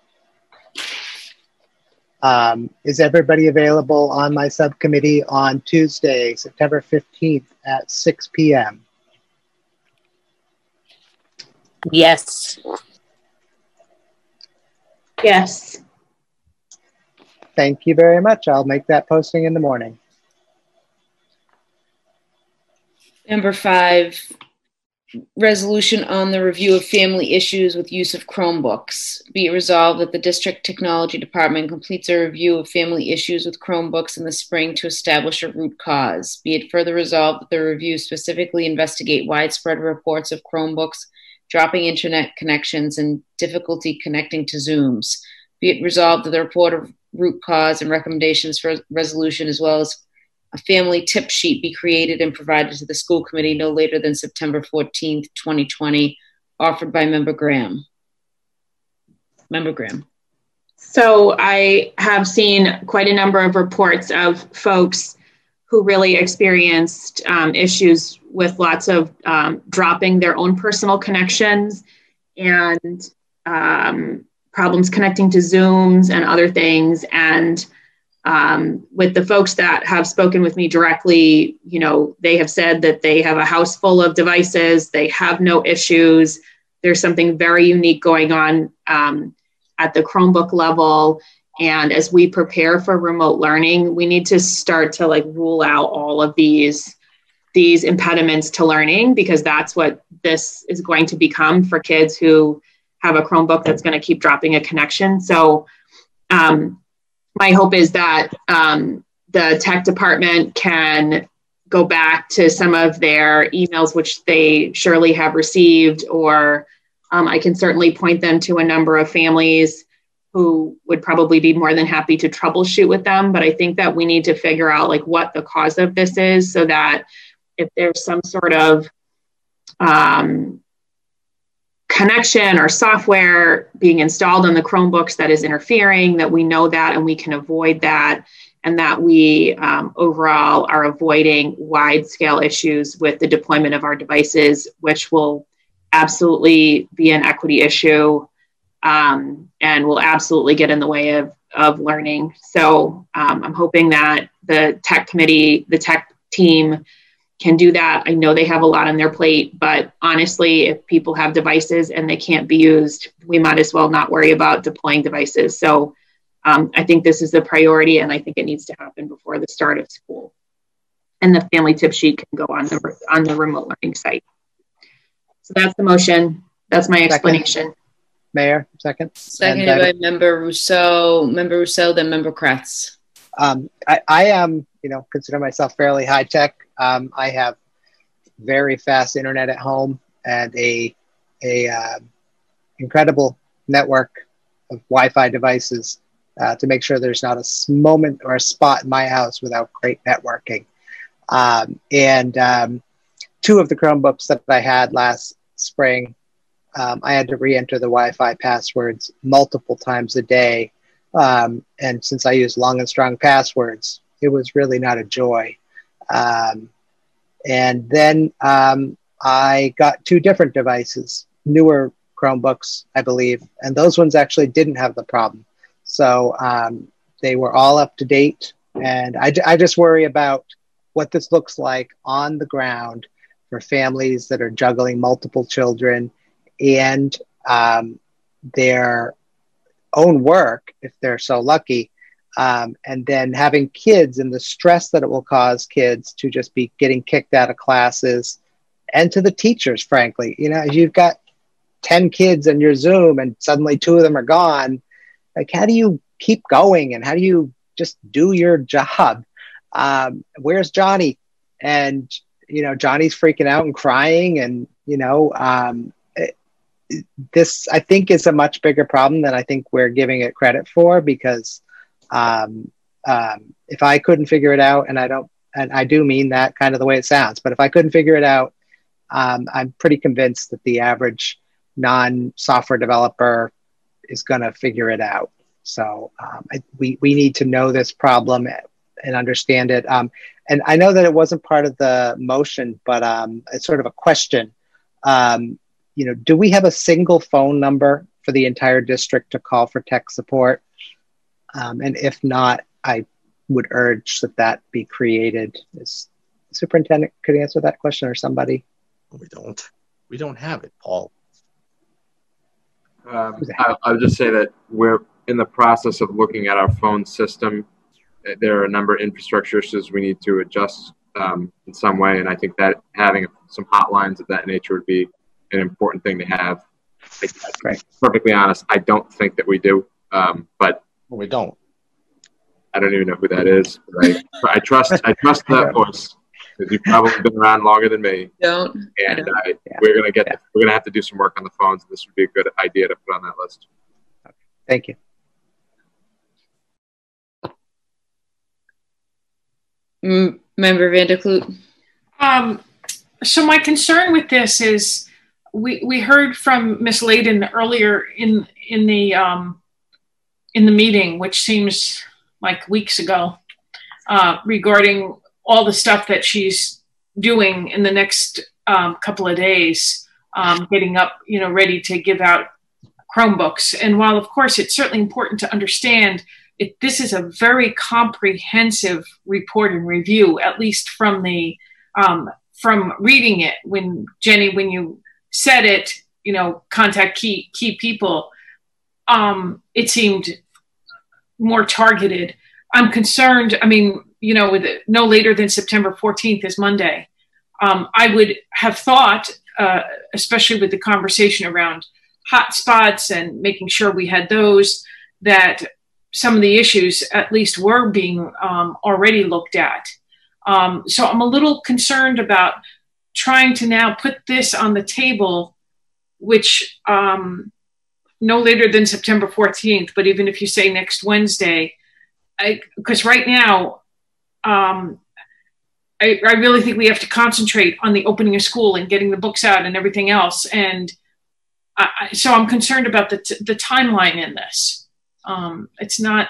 Speaker 4: Um, is everybody available on my subcommittee on Tuesday, September 15th at 6 p.m.?
Speaker 15: Yes.
Speaker 1: Yes.
Speaker 4: Thank you very much. I'll make that posting in the morning.
Speaker 2: Number five, resolution on the review of family issues with use of Chromebooks. Be it resolved that the District Technology Department completes a review of family issues with Chromebooks in the spring to establish a root cause. Be it further resolved that the review specifically investigate widespread reports of Chromebooks dropping internet connections and difficulty connecting to Zooms. Be it resolved that the report of root cause and recommendations for resolution as well as a family tip sheet be created and provided to the school committee no later than September 14th, 2020, offered by Member Graham. Member Graham.
Speaker 1: So I have seen quite a number of reports of folks
Speaker 16: who really experienced um, issues with lots of um, dropping their own personal connections and um, problems connecting to Zooms and other things. And um, with the folks that have spoken with me directly, you know, they have said that they have a house full of devices, they have no issues. There's something very unique going on um, at the Chromebook level. And as we prepare for remote learning, we need to start to like rule out all of these these impediments to learning because that's what this is going to become for kids who have a Chromebook that's going to keep dropping a connection. So, um, my hope is that um, the tech department can go back to some of their emails, which they surely have received, or um, I can certainly point them to a number of families who would probably be more than happy to troubleshoot with them. But I think that we need to figure out like what the cause of this is so that if there's some sort of um, connection or software being installed on the Chromebooks that is interfering, that we know that and we can avoid that, and that we um, overall are avoiding wide scale issues with the deployment of our devices, which will absolutely be an equity issue um, and will absolutely get in the way of, of learning. So um, I'm hoping that the tech committee, the tech team, can do that. I know they have a lot on their plate, but honestly, if people have devices and they can't be used, we might as well not worry about deploying devices. So um, I think this is the priority, and I think it needs to happen before the start of school. And the family tip sheet can go on the on the remote learning site. So that's the motion. That's my explanation.
Speaker 4: Mayor, second.
Speaker 2: Seconded by Member Ruseau, Member Ruseau, then Member Kreatz.
Speaker 4: Um, I, I am, you know, consider myself fairly high tech. Um, I have very fast internet at home and a a uh, incredible network of Wi-Fi devices uh, to make sure there's not a moment or a spot in my house without great networking. Um, and um, two of the Chromebooks that I had last spring, um, I had to re-enter the Wi-Fi passwords multiple times a day. Um, and since I use long and strong passwords, it was really not a joy. Um, and then um, I got two different devices, newer Chromebooks, I believe, and those ones actually didn't have the problem. So um, they were all up to date. And I, I just worry about what this looks like on the ground for families that are juggling multiple children and um, their own work, if they're so lucky, um, and then having kids and the stress that it will cause kids to just be getting kicked out of classes and to the teachers frankly. You know you've got 10 kids in your zoom and suddenly two of them are gone like how do you keep going and how do you just do your job? Um, where's johnny? And you know johnny's freaking out and crying and you know um, it, this i think is a much bigger problem than i think we're giving it credit for because um, um, if I couldn't figure it out, and I don't, and I do mean that kind of the way it sounds, but if I couldn't figure it out, um, I'm pretty convinced that the average non-software developer is going to figure it out. So um, I, we we need to know this problem and understand it. Um, and I know that it wasn't part of the motion, but um, it's sort of a question. You know, do we have a single phone number for the entire district to call for tech support? Um, and if not, I would urge that that be created. Is the superintendent could answer that question or somebody?
Speaker 17: We don't. We don't have it, Paul.
Speaker 18: Um, I, I'll just say that we're in the process of looking at our phone system. There are a number of infrastructure issues we need to adjust um, in some way, and I think that having some hotlines of that nature would be an important thing to have. I, perfectly honest, I don't think that we do, um, but
Speaker 17: we don't.
Speaker 18: I don't even know who that is. I, I trust. I trust that [LAUGHS] voice because you've probably been around longer than me.
Speaker 2: Don't.
Speaker 18: And I, we're gonna get. We're gonna have to do some work on the phones. This would be a good idea to put on that list. Okay.
Speaker 4: Thank you.
Speaker 2: Mm, Member Van der Kloot.
Speaker 7: Um, so my concern with this is we we heard from Ms. Layden earlier in in the um, in the meeting, which seems like weeks ago, uh, regarding all the stuff that she's doing in the next um, couple of days, um, getting up, you know, ready to give out Chromebooks. And while, of course, it's certainly important to understand it, this is a very comprehensive report and review, at least from the um, from reading it. When Jenny, when you said it, you know, contact key key people. Um, it seemed more targeted. I'm concerned. I mean, you know, with it, no later than September 14th is Monday. Um, I would have thought, uh, especially with the conversation around hotspots and making sure we had those, that some of the issues at least were being um, already looked at. Um, so I'm a little concerned about trying to now put this on the table, which um, no later than September 14th, but even if you say next Wednesday, because right now, um, I, I, really think we have to concentrate on the opening of school and getting the books out and everything else. And I, so I'm concerned about the, t- the timeline in this. Um, it's not.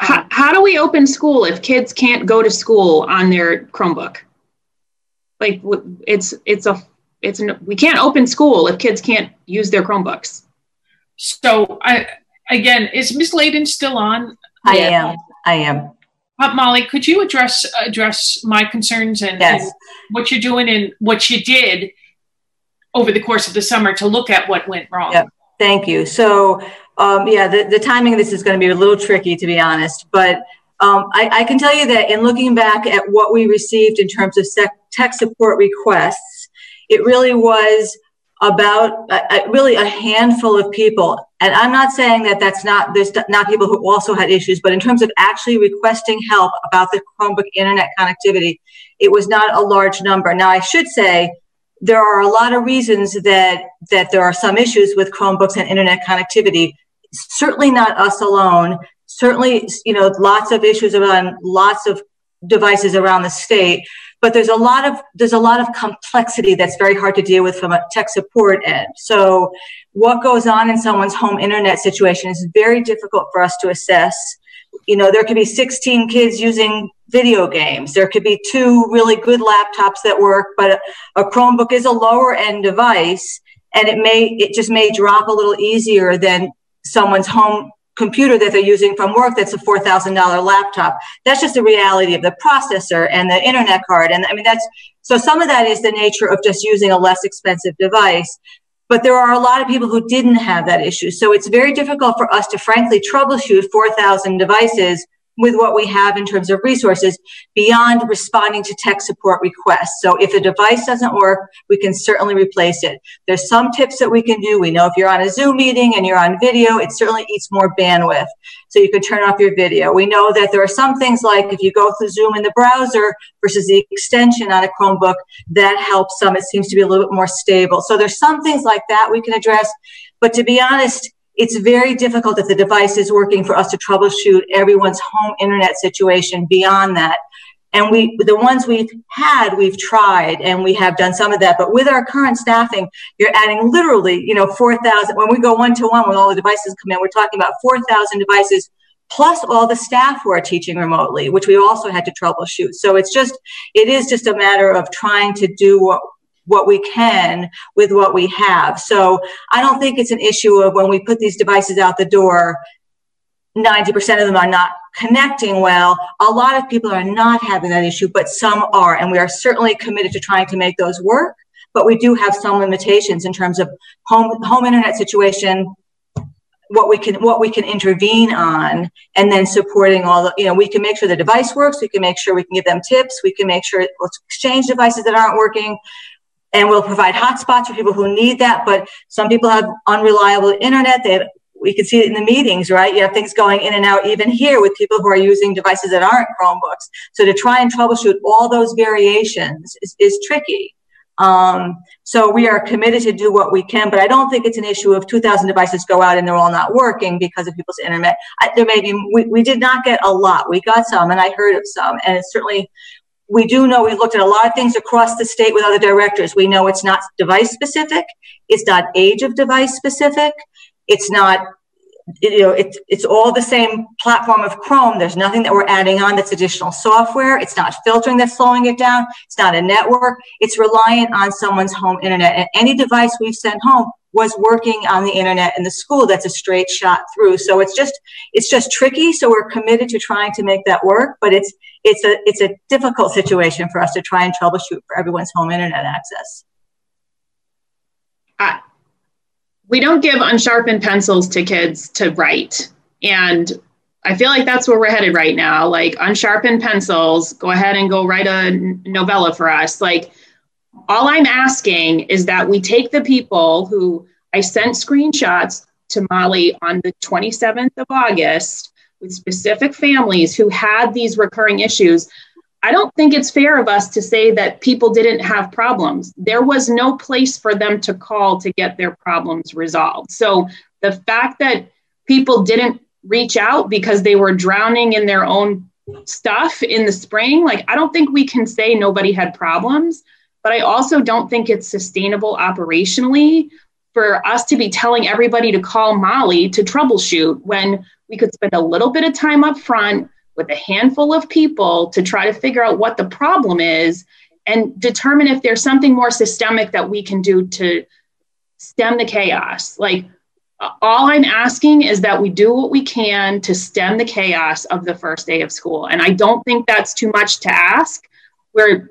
Speaker 16: Um, how, how do we open school if kids can't go to school on their Chromebook? Like it's it's a it's an, we can't open school if kids can't use their Chromebooks.
Speaker 7: So I again, is Miss Layden still on?
Speaker 19: I am. I am.
Speaker 7: Uh, Molly, could you address address my concerns and,
Speaker 19: yes.
Speaker 7: and, what you're doing and what you did over the course of the summer to look at what went wrong?
Speaker 19: Yep. Thank you. So, um, yeah, the, the timing of this is going to be a little tricky, to be honest. But um, I, I, can tell you that in looking back at what we received in terms of sec- tech support requests, it really was about uh, really a handful of people. And I'm not saying that that's not, there's not people who also had issues, but in terms of actually requesting help about the Chromebook internet connectivity, it was not a large number. Now, I should say there are a lot of reasons that, that there are some issues with Chromebooks and internet connectivity. Certainly not us alone. Certainly, you know, lots of issues around lots of devices around the state but there's a lot of there's a lot of complexity that's very hard to deal with from a tech support end. So what goes on in someone's home internet situation is very difficult for us to assess. You know there could be 16 kids using video games. There could be two really good laptops that work but a, a chromebook is a lower end device and it may it just may drop a little easier than someone's home computer that they're using from work that's a $4,000 laptop. That's just the reality of the processor and the internet card. And I mean, that's so some of that is the nature of just using a less expensive device. But there are a lot of people who didn't have that issue. So it's very difficult for us to frankly troubleshoot 4,000 devices with what we have in terms of resources beyond responding to tech support requests. So if a device doesn't work, we can certainly replace it. There's some tips that we can do. We know if you're on a Zoom meeting and you're on video, it certainly eats more bandwidth. So you can turn off your video. We know that there are some things like if you go through Zoom in the browser versus the extension on a Chromebook, that helps some. It seems to be a little bit more stable. So there's some things like that we can address. But to be honest, it's very difficult if the device is working for us to troubleshoot everyone's home internet situation beyond that. And we, the ones we've had, we've tried and we have done some of that. But with our current staffing, you're adding literally, you know, 4,000. When we go one to one when all the devices come in, we're talking about 4,000 devices plus all the staff who are teaching remotely, which we also had to troubleshoot. So it's just, it is just a matter of trying to do what what we can with what we have. So I don't think it's an issue of when we put these devices out the door, 90% of them are not connecting well. A lot of people are not having that issue, but some are. And we are certainly committed to trying to make those work. But we do have some limitations in terms of home, home internet situation, what we can what we can intervene on and then supporting all the you know we can make sure the device works we can make sure we can give them tips we can make sure let's exchange devices that aren't working and we'll provide hotspots for people who need that. But some people have unreliable internet. They have, we can see it in the meetings, right? You have things going in and out, even here with people who are using devices that aren't Chromebooks. So to try and troubleshoot all those variations is, is tricky. Um, so we are committed to do what we can, but I don't think it's an issue of 2,000 devices go out and they're all not working because of people's internet. I, there may be, we, we did not get a lot. We got some, and I heard of some, and it's certainly we do know we looked at a lot of things across the state with other directors. We know it's not device specific, it's not age of device specific, it's not you know, it's it's all the same platform of Chrome. There's nothing that we're adding on that's additional software. It's not filtering that's slowing it down. It's not a network. It's reliant on someone's home internet. And any device we've sent home was working on the internet in the school. That's a straight shot through. So it's just it's just tricky. So we're committed to trying to make that work, but it's it's a it's a difficult situation for us to try and troubleshoot for everyone's home internet access.
Speaker 16: Uh, we don't give unsharpened pencils to kids to write. And I feel like that's where we're headed right now. Like unsharpened pencils, go ahead and go write a novella for us. Like all I'm asking is that we take the people who I sent screenshots to Molly on the 27th of August with specific families who had these recurring issues. I don't think it's fair of us to say that people didn't have problems. There was no place for them to call to get their problems resolved. So the fact that people didn't reach out because they were drowning in their own stuff in the spring, like I don't think we can say nobody had problems, but I also don't think it's sustainable operationally for us to be telling everybody to call Molly to troubleshoot when we could spend a little bit of time up front with a handful of people to try to figure out what the problem is and determine if there's something more systemic that we can do to stem the chaos. Like, all I'm asking is that we do what we can to stem the chaos of the first day of school. And I don't think that's too much to ask. Where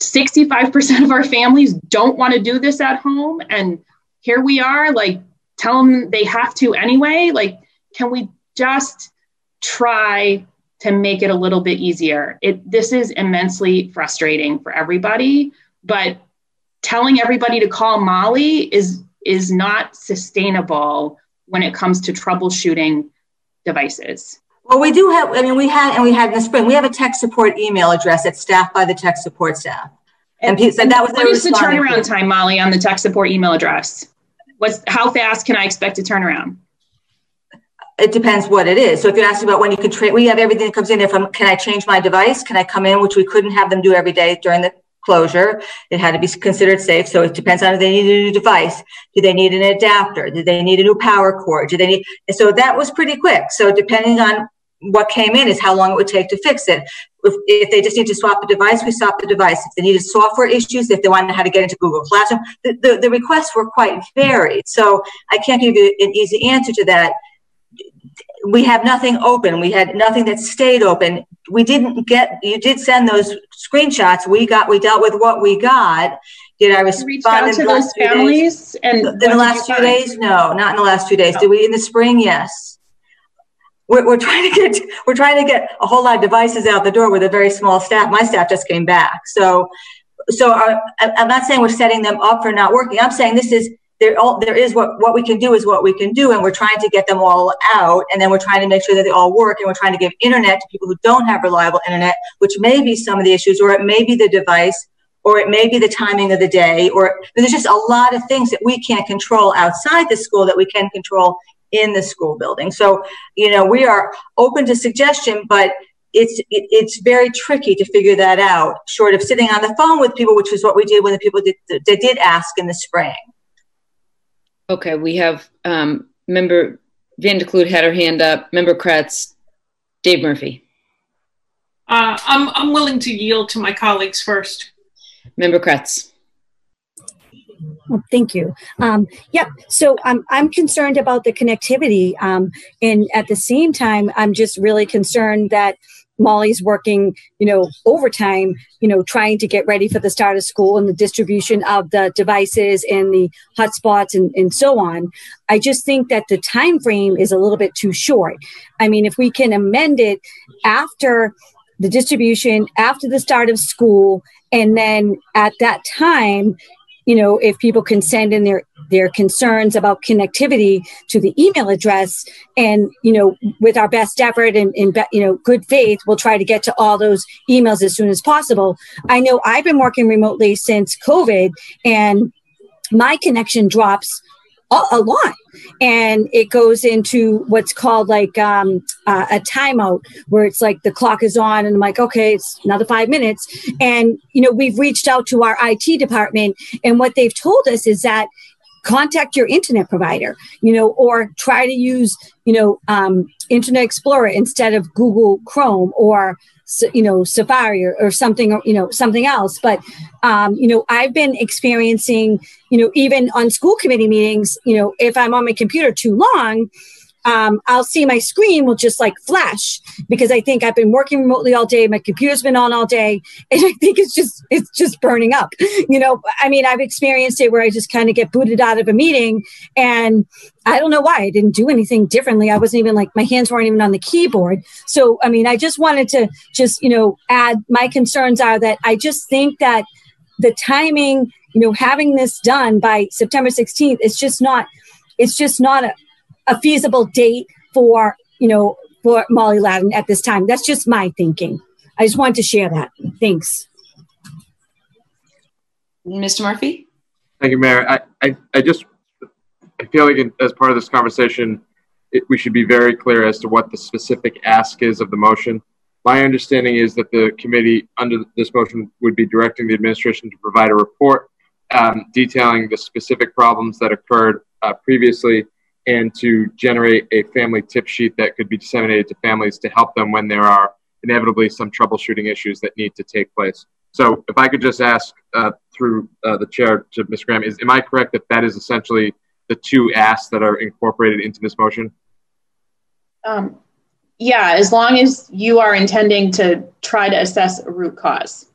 Speaker 16: 65% of our families don't want to do this at home. And here we are, like, tell them they have to anyway. Like, can we just try to make it a little bit easier. It this is immensely frustrating for everybody, but telling everybody to call Molly is is not sustainable when it comes to troubleshooting devices.
Speaker 19: Well, we do have, I mean, we had, and we had in the spring, we have a tech support email address that's staffed by the tech support staff. And, and, and that was
Speaker 16: what is the turnaround time, Molly, on the tech support email address? What's how fast can I expect a turnaround?
Speaker 19: it depends what it is. So if you're asking about when you can trade, we have everything that comes in. If I'm, can I change my device? Can I come in, which we couldn't have them do every day during the closure. It had to be considered safe. So it depends on if they need a new device. Do they need an adapter? Do they need a new power cord? Do they need, so that was pretty quick. So depending on what came in is how long it would take to fix it. If, if, they just need to swap the device, we swap the device. If they needed software issues, if they wanted how to get into Google Classroom, the, the, the requests were quite varied. So I can't give you an easy answer to that we have nothing open. We had nothing that stayed open. We didn't get. You did send those screenshots. We got. We dealt with what we got. Did I respond
Speaker 16: to those families? And
Speaker 19: in the last few days, no, not in the last few days. Did we in the spring? Yes. We're, we're trying to get. We're trying to get a whole lot of devices out the door with a very small staff. My staff just came back, so so uh, our, I'm not saying we're setting them up for not working. I'm saying this is there all there is what what we can do is what we can do and we're trying to get them all out and then we're trying to make sure that they all work and we're trying to give internet to people who don't have reliable internet which may be some of the issues or it may be the device or it may be the timing of the day or there's just a lot of things that we can't control outside the school that we can control in the school building so you know we are open to suggestion but it's it, it's very tricky to figure that out short of sitting on the phone with people which is what we did when the people did, that did ask in the spring
Speaker 2: Okay, we have um, member Van der Kloot had her hand up. Member Kreatz, Dave Murphy.
Speaker 7: Uh, I'm, I'm willing to yield to my colleagues first.
Speaker 2: Member Kreatz.
Speaker 5: Well, thank you. Um, yeah, so I'm I'm concerned about the connectivity, um, and at the same time, I'm just really concerned that Molly's working, you know, overtime, you know, trying to get ready for the start of school and the distribution of the devices and the hotspots and, and so on. I just think that the time frame is a little bit too short. I mean, if we can amend it after the distribution, after the start of school, and then at that time, you know, if people can send in their their concerns about connectivity to the email address, and you know, with our best effort and, in you know good faith, we'll try to get to all those emails as soon as possible. I know I've been working remotely since COVID, and my connection drops a, lot. And it goes into what's called like um, uh, a timeout where it's like the clock is on and i'm like okay it's another five minutes. And you know we've reached out to our it department and what they've told us is that contact your internet provider, you know, or try to use, you know, um, Internet Explorer instead of Google Chrome or you know safari or, something or you know something else. But um, you know i've been experiencing you know even on school committee meetings you know if i'm on my computer too long um, I'll see my screen will just like flash because I think I've been working remotely all day. My computer's been on all day, [LAUGHS] and I think it's just it's just burning up. You know, I mean, I've experienced it where I just kind of get booted out of a meeting, and I don't know why I didn't do anything differently. I wasn't even like my hands weren't even on the keyboard. So I mean, I just wanted to just you know add my concerns are that I just think that the timing, you know, having this done by September 16th, it's just not it's just not a, a feasible date for, you know, for Molly Laden at this time. That's just my thinking. I just wanted to share that. Thanks.
Speaker 2: Mr. Murphy?
Speaker 18: Thank you, Mayor. I, I, I just I feel like in, as part of this conversation, it, we should be very clear as to what the specific ask is of the motion. My understanding is that the committee under this motion would be directing the administration to provide a report um, detailing the specific problems that occurred uh, previously and to generate a family tip sheet that could be disseminated to families to help them when there are inevitably some troubleshooting issues that need to take place. So, if I could just ask uh, through uh, the chair to Ms. Graham, is am I correct that that is essentially the two asks that are incorporated into this motion?
Speaker 16: Um, yeah, as long as you are intending to try to assess a root cause.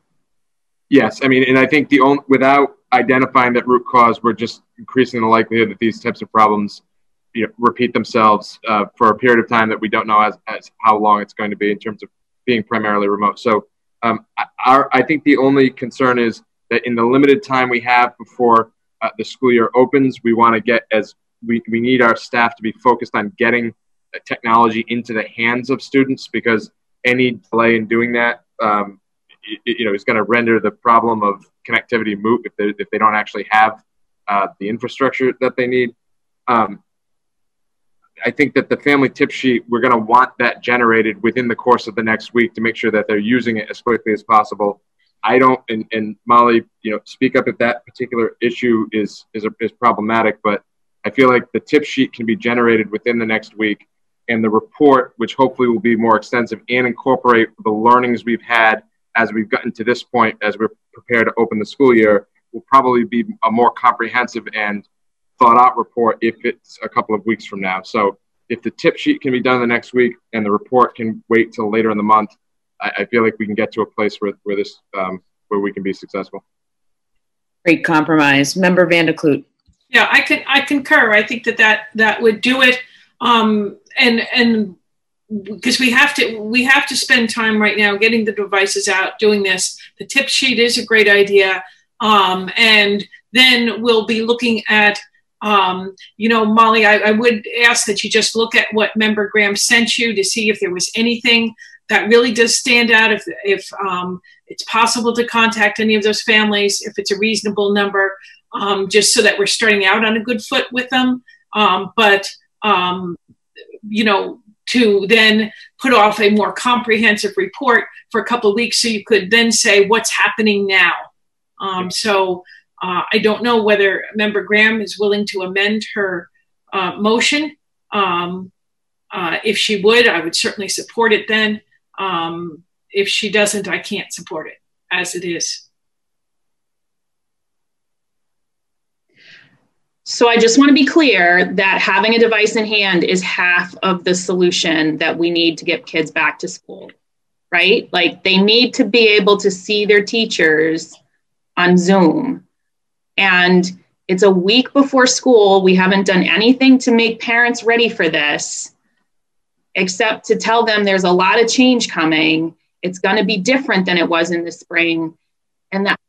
Speaker 18: Yes, I mean, and I think the only without identifying that root cause, we're just increasing the likelihood that these types of problems you know, repeat themselves uh, for a period of time that we don't know as, as how long it's going to be in terms of being primarily remote. So um, our, I think the only concern is that in the limited time we have before uh, the school year opens, we want to get as we, we need our staff to be focused on getting technology into the hands of students because any delay in doing that, um, you, you know, is going to render the problem of connectivity moot if they, if they don't actually have uh, the infrastructure that they need. Um, I think that the family tip sheet, we're going to want that generated within the course of the next week to make sure that they're using it as quickly as possible. I don't, and, and Molly, you know, speak up if that particular issue is, is, is problematic, but I feel like the tip sheet can be generated within the next week and the report, which hopefully will be more extensive and incorporate the learnings we've had as we've gotten to this point, as we're prepared to open the school year, will probably be a more comprehensive and thought out report if it's a couple of weeks from now. So if the tip sheet can be done the next week and the report can wait till later in the month, I, I feel like we can get to a place where, where this um, where we can be successful.
Speaker 2: Great compromise, Member Van der Kloot.
Speaker 7: Yeah, I can I concur. I think that that that would do it. Um, and and because we have to we have to spend time right now getting the devices out doing this the tip sheet is a great idea um, and then we'll be looking at um, you know, Molly, I, I, would ask that you just look at what member Graham sent you to see if there was anything that really does stand out. If if um, it's possible to contact any of those families, if it's a reasonable number, um, just so that we're starting out on a good foot with them. Um, but um, you know, to then put off a more comprehensive report for a couple of weeks, so you could then say what's happening now. Um, so uh, I don't know whether Member Graham is willing to amend her uh, motion. Um, uh, if she would, I would certainly support it then. Um, if she doesn't, I can't support it as it is.
Speaker 16: So I just want to be clear that having a device in hand is half of the solution that we need to get kids back to school, right? Like they need to be able to see their teachers on Zoom and it's a week before school. We haven't done anything to make parents ready for this, except to tell them there's a lot of change coming. It's going to be different than it was in the spring. And that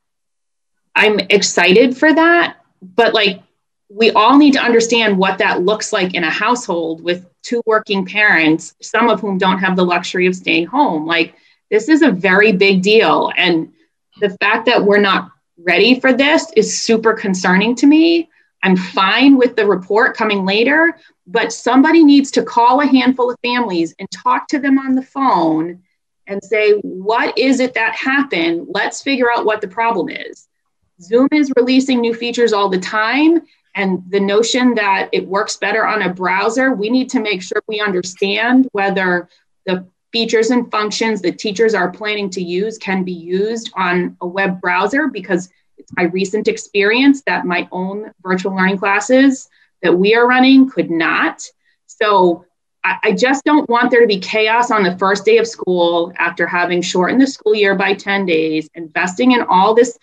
Speaker 16: I'm excited for that. But like, we all need to understand what that looks like in a household with two working parents, some of whom don't have the luxury of staying home. Like, this is a very big deal. And the fact that we're not ready for this is super concerning to me. I'm fine with the report coming later, but somebody needs to call a handful of families and talk to them on the phone and say, what is it that happened? Let's figure out what the problem is. Zoom is releasing new features all the time, And the notion that it works better on a browser, we need to make sure we understand whether the features and functions that teachers are planning to use can be used on a web browser because it's my recent experience that my own virtual learning classes that we are running could not. So I, I just don't want there to be chaos on the first day of school after having shortened the school year by 10 days, investing in all this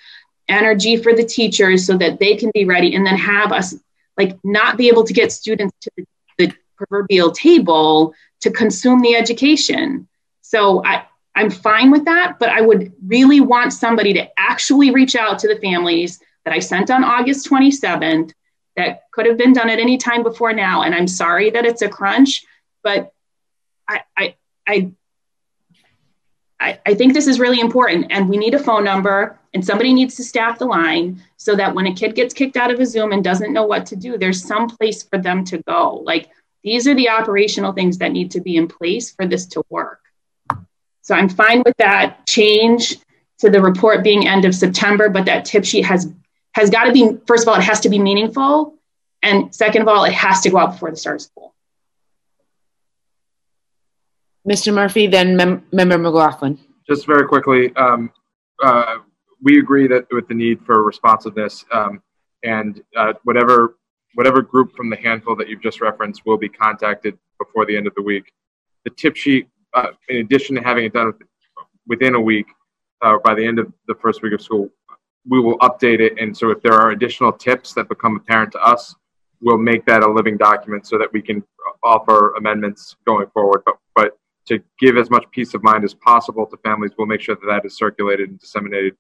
Speaker 16: energy for the teachers so that they can be ready and then have us like not be able to get students to the, the proverbial table to consume the education. So I, I'm fine with that, but I would really want somebody to actually reach out to the families that I sent on August 27th that could have been done at any time before now. And I'm sorry that it's a crunch, but I, I, I, I, think this is really important and we need a phone number and somebody needs to staff the line so that when a kid gets kicked out of a Zoom and doesn't know what to do, there's some place for them to go. Like these are the operational things that need to be in place for this to work. So I'm fine with that change to the report being end of September, but that tip sheet has has got to be first of all, it has to be meaningful, and second of all, it has to go out before the start of school.
Speaker 2: Mr. Murphy, then Mem- Member McLaughlin.
Speaker 18: Just very quickly, um, uh, we agree that with the need for responsiveness um, and uh, whatever whatever group from the handful that you've just referenced will be contacted before the end of the week. The tip sheet, uh, in addition to having it done within a week, uh, by the end of the first week of school, we will update it. And so if there are additional tips that become apparent to us, we'll make that a living document so that we can offer amendments going forward. But, but to give as much peace of mind as possible to families, we'll make sure that that is circulated and disseminated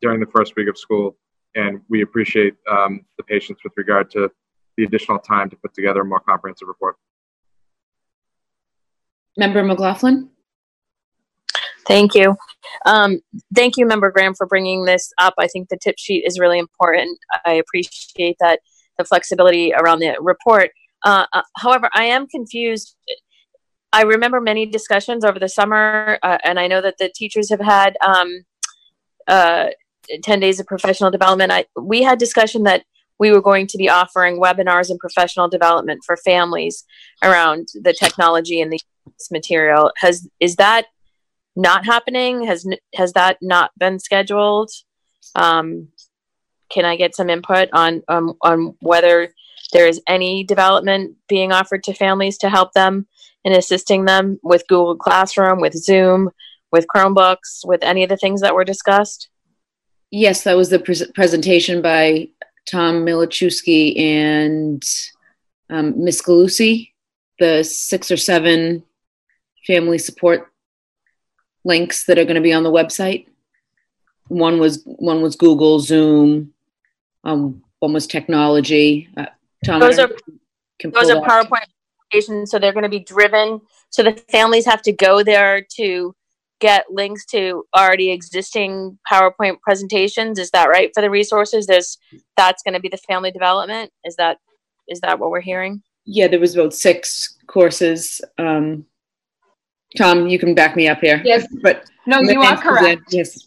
Speaker 18: during the first week of school. And we appreciate um, the patience with regard to the additional time to put together a more comprehensive report.
Speaker 2: Member McLaughlin?
Speaker 1: Thank you. Um, thank you, Member Graham, for bringing this up. I think the tip sheet is really important. I appreciate that the flexibility around the report. Uh, uh, however, I am confused. I remember many discussions over the summer, uh, and I know that the teachers have had um, uh, 10 days of professional development. I, we had discussion that we were going to be offering webinars and professional development for families around the technology and the material. Has is that not happening? Has has that not been scheduled? Um, can I get some input on um, on whether there is any development being offered to families to help them in assisting them with Google Classroom, with Zoom, with Chromebooks, with any of the things that were discussed?
Speaker 2: Yes, that was the pre- presentation by Tom Milaschewski and um, Miss Galusi, the six or seven family support links that are going to be on the website. One was one was Google, Zoom. Um, one was technology. Uh, Tom,
Speaker 1: those are those are PowerPoint presentations, so they're going to be driven. So the families have to go there to get links to already existing PowerPoint presentations. Is that right for the resources? There's that's going to be the family development. Is that is that what we're hearing?
Speaker 2: Yeah, there was about six courses. Um, Tom, you can back me up here.
Speaker 20: Yes.
Speaker 2: But
Speaker 20: no, you are correct.
Speaker 2: Yes.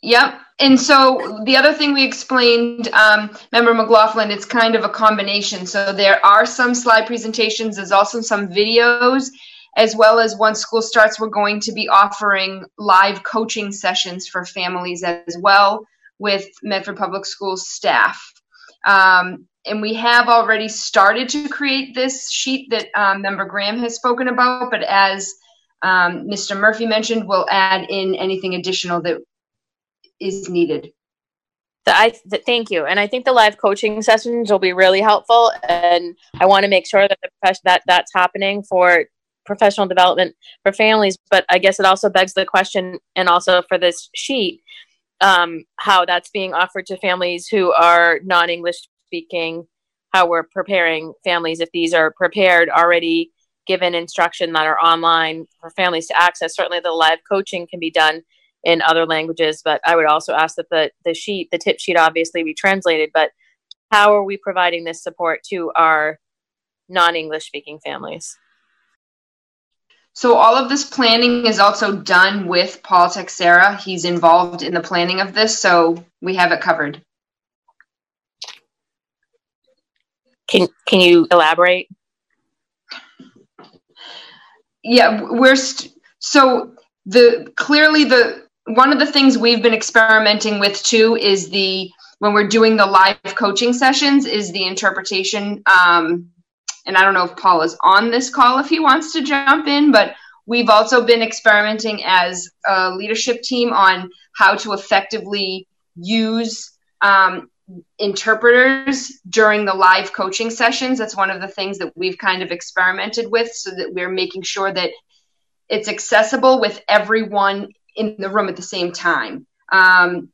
Speaker 20: Yep. And so the other thing we explained, um, member McLaughlin, it's kind of a combination. So there are some slide presentations. There's also some videos, as well as once school starts, we're going to be offering live coaching sessions for families as well with Medford Public Schools staff. Um, and we have already started to create this sheet that um, member Graham has spoken about, but as um, Mr. Murphy mentioned, we'll add in anything additional that is needed.
Speaker 1: I th- thank you, and I think the live coaching sessions will be really helpful. And I want to make sure that the that that's happening for professional development for families. But I guess it also begs the question, and also for this sheet, um, how that's being offered to families who are non-English speaking. How we're preparing families if these are prepared already given instruction that are online for families to access. Certainly, the live coaching can be done in other languages, but I would also ask that the the sheet, the tip sheet, obviously be translated. But how are we providing this support to our non-English speaking families?
Speaker 20: So all of this planning is also done with Paul Teixeira. He's involved in the planning of this, so we have it covered.
Speaker 15: Can can you elaborate?
Speaker 20: Yeah, we're st- so the clearly the one of the things we've been experimenting with too is the when we're doing the live coaching sessions is the interpretation um, and i don't know if paul is on this call if he wants to jump in but we've also been experimenting as a leadership team on how to effectively use um, interpreters during the live coaching sessions that's one of the things that we've kind of experimented with so that we're making sure that it's accessible with everyone in the room at the same time. Um,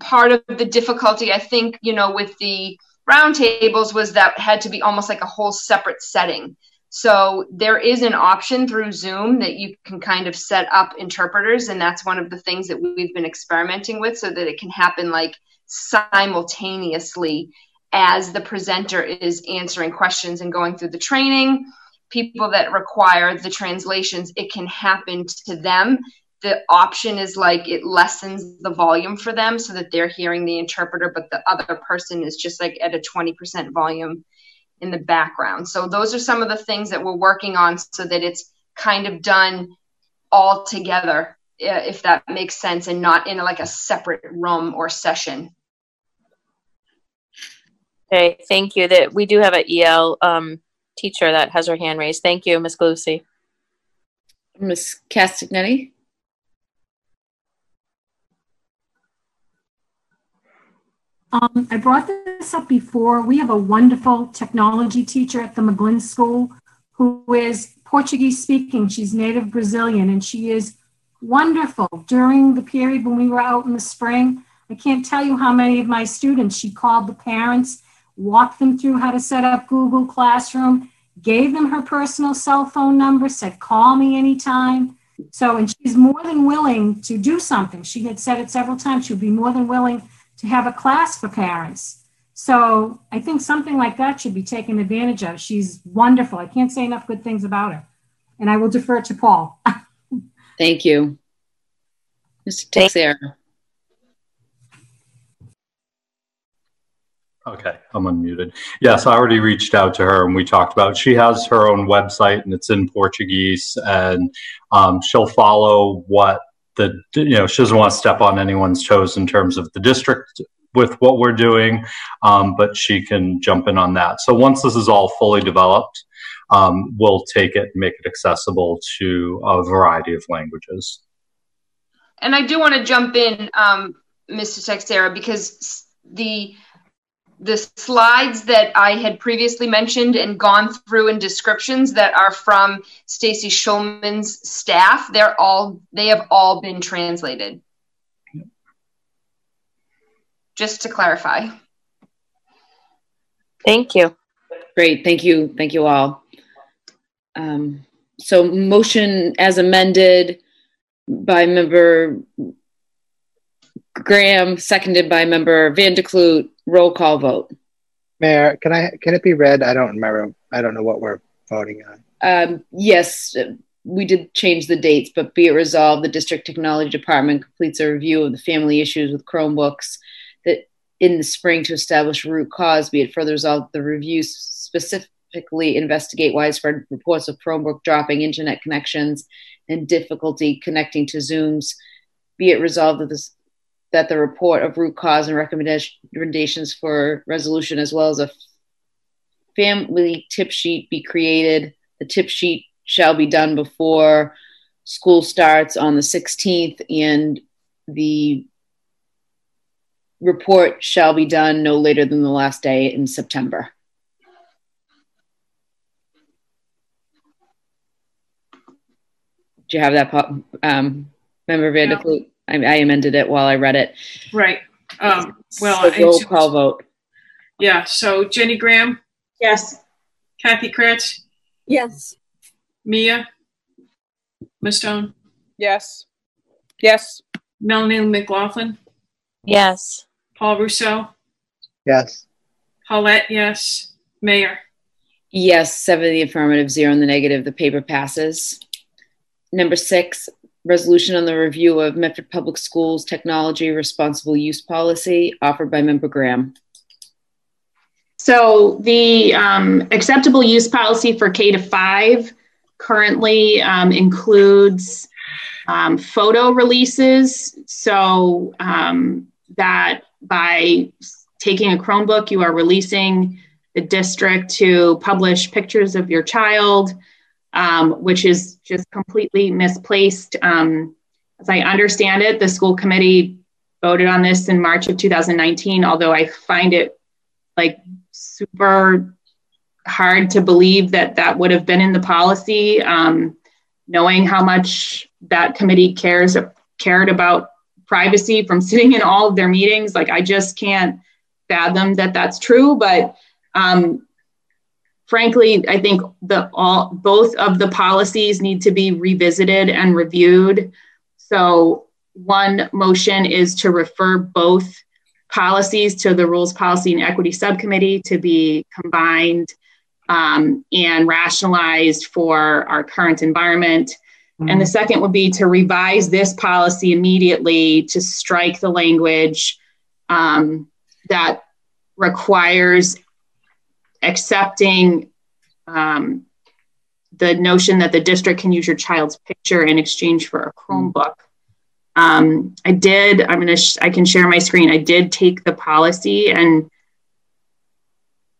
Speaker 20: part of the difficulty, I think, you know, with the roundtables was that had to be almost like a whole separate setting. So there is an option through Zoom that you can kind of set up interpreters, and that's one of the things that we've been experimenting with, so that it can happen like simultaneously as the presenter is answering questions and going through the training. People that require the translations, it can happen to them the option is like it lessens the volume for them so that they're hearing the interpreter, but the other person is just like at a 20% volume in the background. So those are some of the things that we're working on so that it's kind of done all together, if that makes sense, and not in like a separate room or session.
Speaker 15: Okay, thank you. That we do have an EL um, teacher that has her hand raised. Thank you, Ms. Lucy.
Speaker 2: Ms. Castagnetti?
Speaker 21: Um, I brought this up before. We have a wonderful technology teacher at the McGlynn School who is Portuguese speaking. She's native Brazilian and she is wonderful. During the period when we were out in the spring, I can't tell you how many of my students she called the parents, walked them through how to set up Google Classroom, gave them her personal cell phone number, said, call me anytime. So, and she's more than willing to do something. She had said it several times. She would be more than willing to have a class for parents. So I think something like that should be taken advantage of. She's wonderful. I can't say enough good things about her. And I will defer it to Paul. [LAUGHS]
Speaker 2: Thank you. Mr. Teixeira.
Speaker 22: Okay, I'm unmuted. Yes, I already reached out to her and we talked about. It. She has her own website and it's in Portuguese, and um, she'll follow what the you know she doesn't want to step on anyone's toes in terms of the district with what we're doing, um, but she can jump in on that. So once this is all fully developed, um, we'll take it and make it accessible to a variety of languages.
Speaker 20: And I do want to jump in, um, Mr. Teixeira, because the the slides that I had previously mentioned and gone through in descriptions that are from Stacy Schulman's staff, they're all they have all been translated. Just to clarify.
Speaker 15: Thank you.
Speaker 2: Great, thank you, thank you all. Um, so motion as amended by member Graham, seconded by member Van Clute. Roll call vote.
Speaker 4: Mayor, can I can it be read? I don't remember. I don't know what we're voting on.
Speaker 2: Um, yes, we did change the dates, but be it resolved, the district technology department completes a review of the family issues with Chromebooks that in the spring to establish root cause. Be it further resolved, the review specifically investigate widespread reports of Chromebook dropping internet connections and difficulty connecting to Zooms. Be it resolved that this that the report of root cause and recommendations for resolution, as well as a family tip sheet, be created. The tip sheet shall be done before school starts on the 16th, and the report shall be done no later than the last day in September. Do you have that, um, Member Van der Kloot? I, I amended it while I read it.
Speaker 7: Right. Um, well,
Speaker 2: So roll call vote.
Speaker 7: yeah. So Jenny Graham,
Speaker 11: Yes.
Speaker 7: Kathy Kreatz,
Speaker 5: Yes.
Speaker 7: Mia, Miss Stone,
Speaker 12: Yes. Yes.
Speaker 7: Melanie McLaughlin,
Speaker 15: Yes.
Speaker 7: Paul Ruseau,
Speaker 4: Yes.
Speaker 7: Paulette, yes. Mayor.
Speaker 2: Yes, seven in the affirmative, zero in the negative. The paper passes. Number six, resolution on the review of Medford Public Schools technology responsible use policy offered by member Graham.
Speaker 16: So the um, acceptable use policy for K to five currently um, includes um, photo releases. So um, that by taking a Chromebook, you are releasing the district to publish pictures of your child, um, which is just completely misplaced. Um, as I understand it, the school committee voted on this in March of 2019, although I find it like super hard to believe that that would have been in the policy, um, knowing how much that committee cares cared about privacy from [LAUGHS] sitting in all of their meetings. Like I just can't fathom that that's true. But um, frankly, I think the all both of the policies need to be revisited and reviewed. So one motion is to refer both policies to the Rules Policy and Equity Subcommittee to be combined um, and rationalized for our current environment. Mm-hmm. And the second would be to revise this policy immediately to strike the language um, that requires accepting um, the notion that the district can use your child's picture in exchange for a Chromebook. Um, I did, I'm going to, sh- I can share my screen. I did take the policy and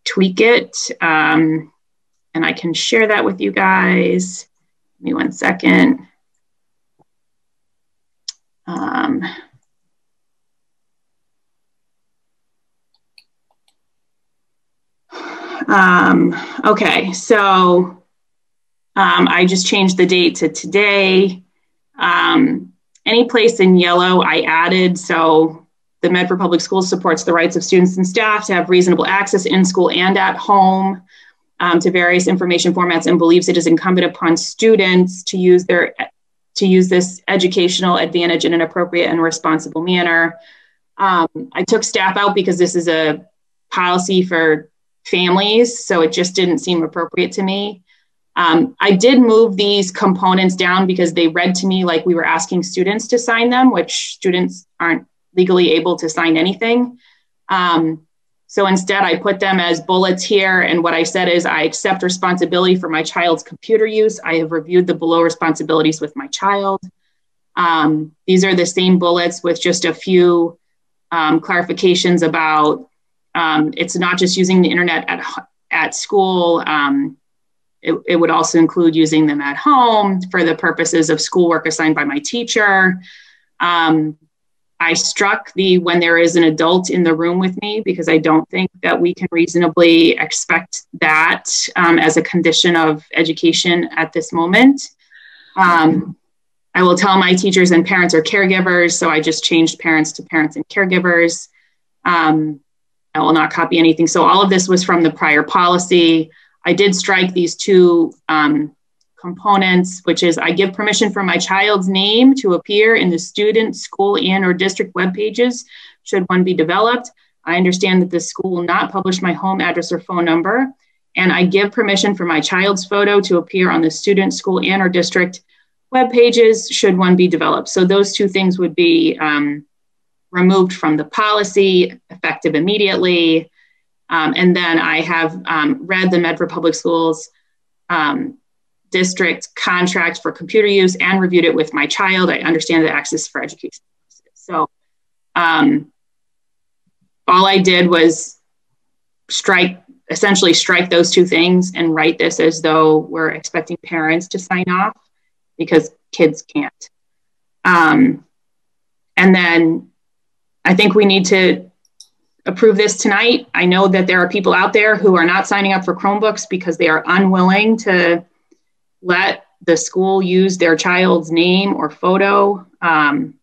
Speaker 16: tweak it. Um, and I can share that with you guys. Give me one second. Um, um, okay, so um, I just changed the date to today. Um, any place in yellow I added, so the Medford Public Schools supports the rights of students and staff to have reasonable access in school and at home um, to various information formats and believes it is incumbent upon students to use their to use this educational advantage in an appropriate and responsible manner. Um, I took staff out because this is a policy for families, so it just didn't seem appropriate to me. Um, I did move these components down because they read to me like we were asking students to sign them, which students aren't legally able to sign anything. Um, so instead, I put them as bullets here. And what I said is, I accept responsibility for my child's computer use. I have reviewed the below responsibilities with my child. Um, these are the same bullets with just a few um, clarifications about um, it's not just using the internet at, at school. Um, it, it, would also include using them at home for the purposes of schoolwork assigned by my teacher. Um, I struck the when there is an adult in the room with me because I don't think that we can reasonably expect that um, as a condition of education at this moment. Um, I will tell my teachers and parents or caregivers, so I just changed parents to parents and caregivers. Um, I will not copy anything. So all of this was from the prior policy. I did strike these two um, components, which is I give permission for my child's name to appear in the student, school, and or district web pages should one be developed. I understand that the school will not publish my home address or phone number. And I give permission for my child's photo to appear on the student, school, and or district web pages should one be developed. So those two things would be um, removed from the policy, effective immediately. Um, and then I have um, read the Medford Public Schools um, district contract for computer use and reviewed it with my child. I understand the access for education. So um, all I did was strike, essentially strike those two things and write this as though we're expecting parents to sign off because kids can't. Um, and then I think we need to approve this tonight. I know that there are people out there who are not signing up for Chromebooks because they are unwilling to let the school use their child's name or photo. Um,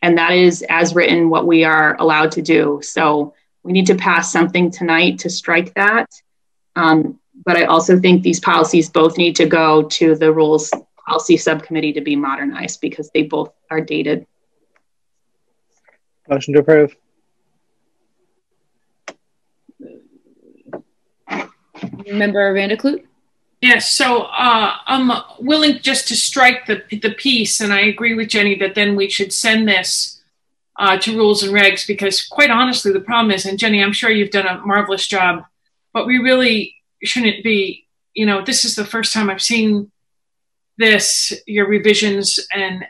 Speaker 16: and that is, as written, what we are allowed to do. So we need to pass something tonight to strike that. Um, but I also think these policies both need to go to the rules policy subcommittee to be modernized because they both are dated.
Speaker 4: Motion to approve.
Speaker 2: Member Van der Kloot?
Speaker 7: Yes, so uh, I'm willing just to strike the the piece, and I agree with Jenny that then we should send this uh, to rules and regs because, quite honestly, the problem is, and Jenny, I'm sure you've done a marvelous job but we really shouldn't be, you know, this is the first time I've seen this, your revisions, and,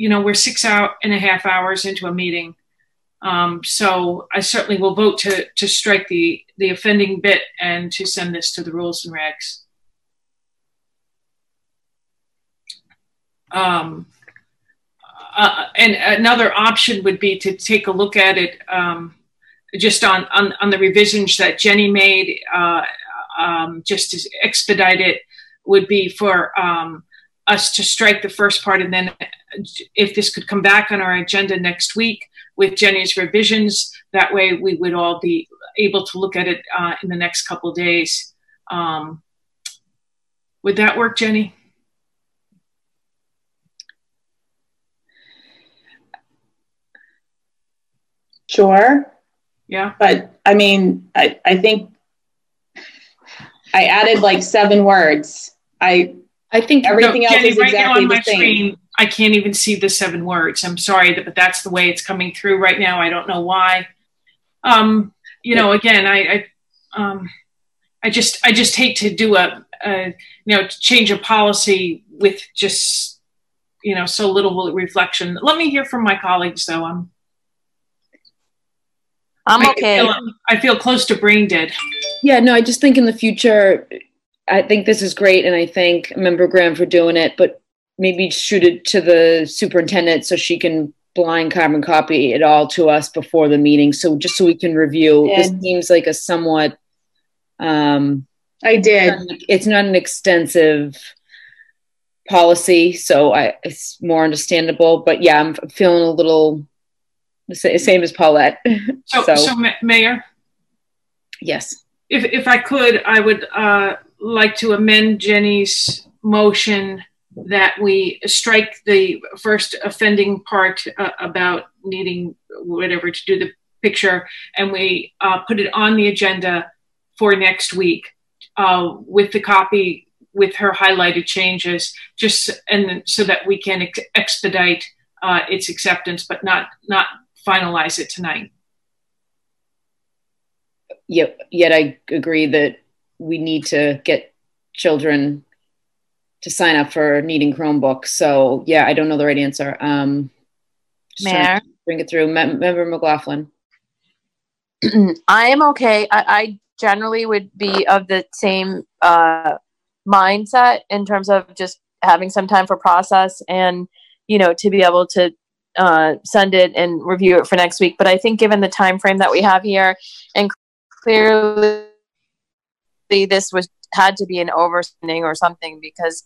Speaker 7: you know, we're six and a half hours into a meeting. Um, so I certainly will vote to, to strike the, the offending bit and to send this to the rules and regs. Um, uh, and another option would be to take a look at it um, just on, on, on the revisions that Jenny made, uh, um, just to expedite it, would be for um, us to strike the first part, and then if this could come back on our agenda next week with Jenny's revisions, that way we would all be able to look at it uh, in the next couple days. Um, would that work, Jenny?
Speaker 16: Sure.
Speaker 7: Yeah.
Speaker 16: But I mean, I, I think I added like seven words. I
Speaker 2: I think
Speaker 16: everything
Speaker 7: No,
Speaker 16: else
Speaker 7: Jenny,
Speaker 16: is
Speaker 7: right now
Speaker 16: exactly
Speaker 7: on my
Speaker 16: the same.
Speaker 7: screen, I can't even see the seven words. I'm sorry, but that's the way it's coming through right now. I don't know why. Um, you know, again, I, I, um, I just, I just hate to do a, a, you know, change a policy with just, you know, so little reflection. Let me hear from my colleagues, though. I'm,
Speaker 15: I'm
Speaker 7: I
Speaker 15: okay.
Speaker 7: Feel, I feel close to brain dead.
Speaker 2: Yeah, no, I just think in the future, I think this is great, and I thank Member Graham for doing it. But maybe shoot it to the superintendent so she can blind carbon copy it all to us before the meeting, so just so we can review. This seems like a somewhat. Um,
Speaker 16: I did.
Speaker 2: It's not an extensive policy, so I it's more understandable. But yeah, I'm feeling a little the same as Paulette.
Speaker 7: So, [LAUGHS]
Speaker 2: so,
Speaker 7: so, Ma- Mayor,
Speaker 2: yes.
Speaker 7: if, if I could, I would uh, like to amend Jenny's motion that we strike the first offending part uh, about needing whatever to do the picture, and we uh, put it on the agenda for next week uh, with the copy with her highlighted changes, just and so that we can ex- expedite uh, its acceptance, but not not finalize it tonight.
Speaker 2: Yet, yet I agree that we need to get children to sign up for needing Chromebooks. So yeah, I don't know the right answer. Um, just trying to
Speaker 15: Mayor?
Speaker 2: bring it through. Mem- Member McLaughlin. [CLEARS THROAT]
Speaker 15: I am okay. I, I generally would be of the same uh, mindset in terms of just having some time for process and you know to be able to uh, send it and review it for next week. But I think given the time frame that we have here, and clearly this was had to be an overspending or something because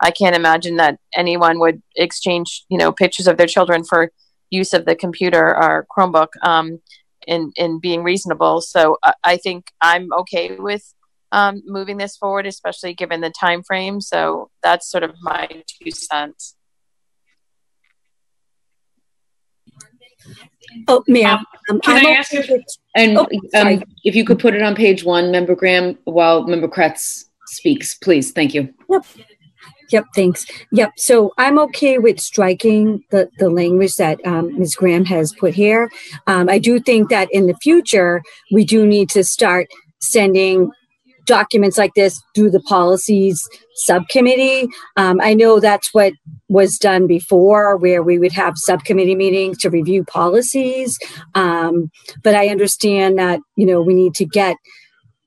Speaker 15: I can't imagine that anyone would exchange you know pictures of their children for use of the computer or Chromebook. Um, in in being reasonable. So I, think I'm okay with um, moving this forward, especially given the time frame. So that's sort of my two cents.
Speaker 5: Oh, Mayor, um,
Speaker 7: can
Speaker 5: I'm
Speaker 7: I ask if-
Speaker 2: And
Speaker 5: Oh,
Speaker 2: um, if you could put it on page one, Member Graham, while Member Kreatz speaks, please. Thank you.
Speaker 5: Yep. Yep, thanks. Yep. So I'm okay with striking the, the language that um, Ms. Graham has put here. Um, I do think that in the future, we do need to start sending documents like this through the policies subcommittee. Um, I know that's what was done before, where we would have subcommittee meetings to review policies. Um, but I understand that, you know, we need to get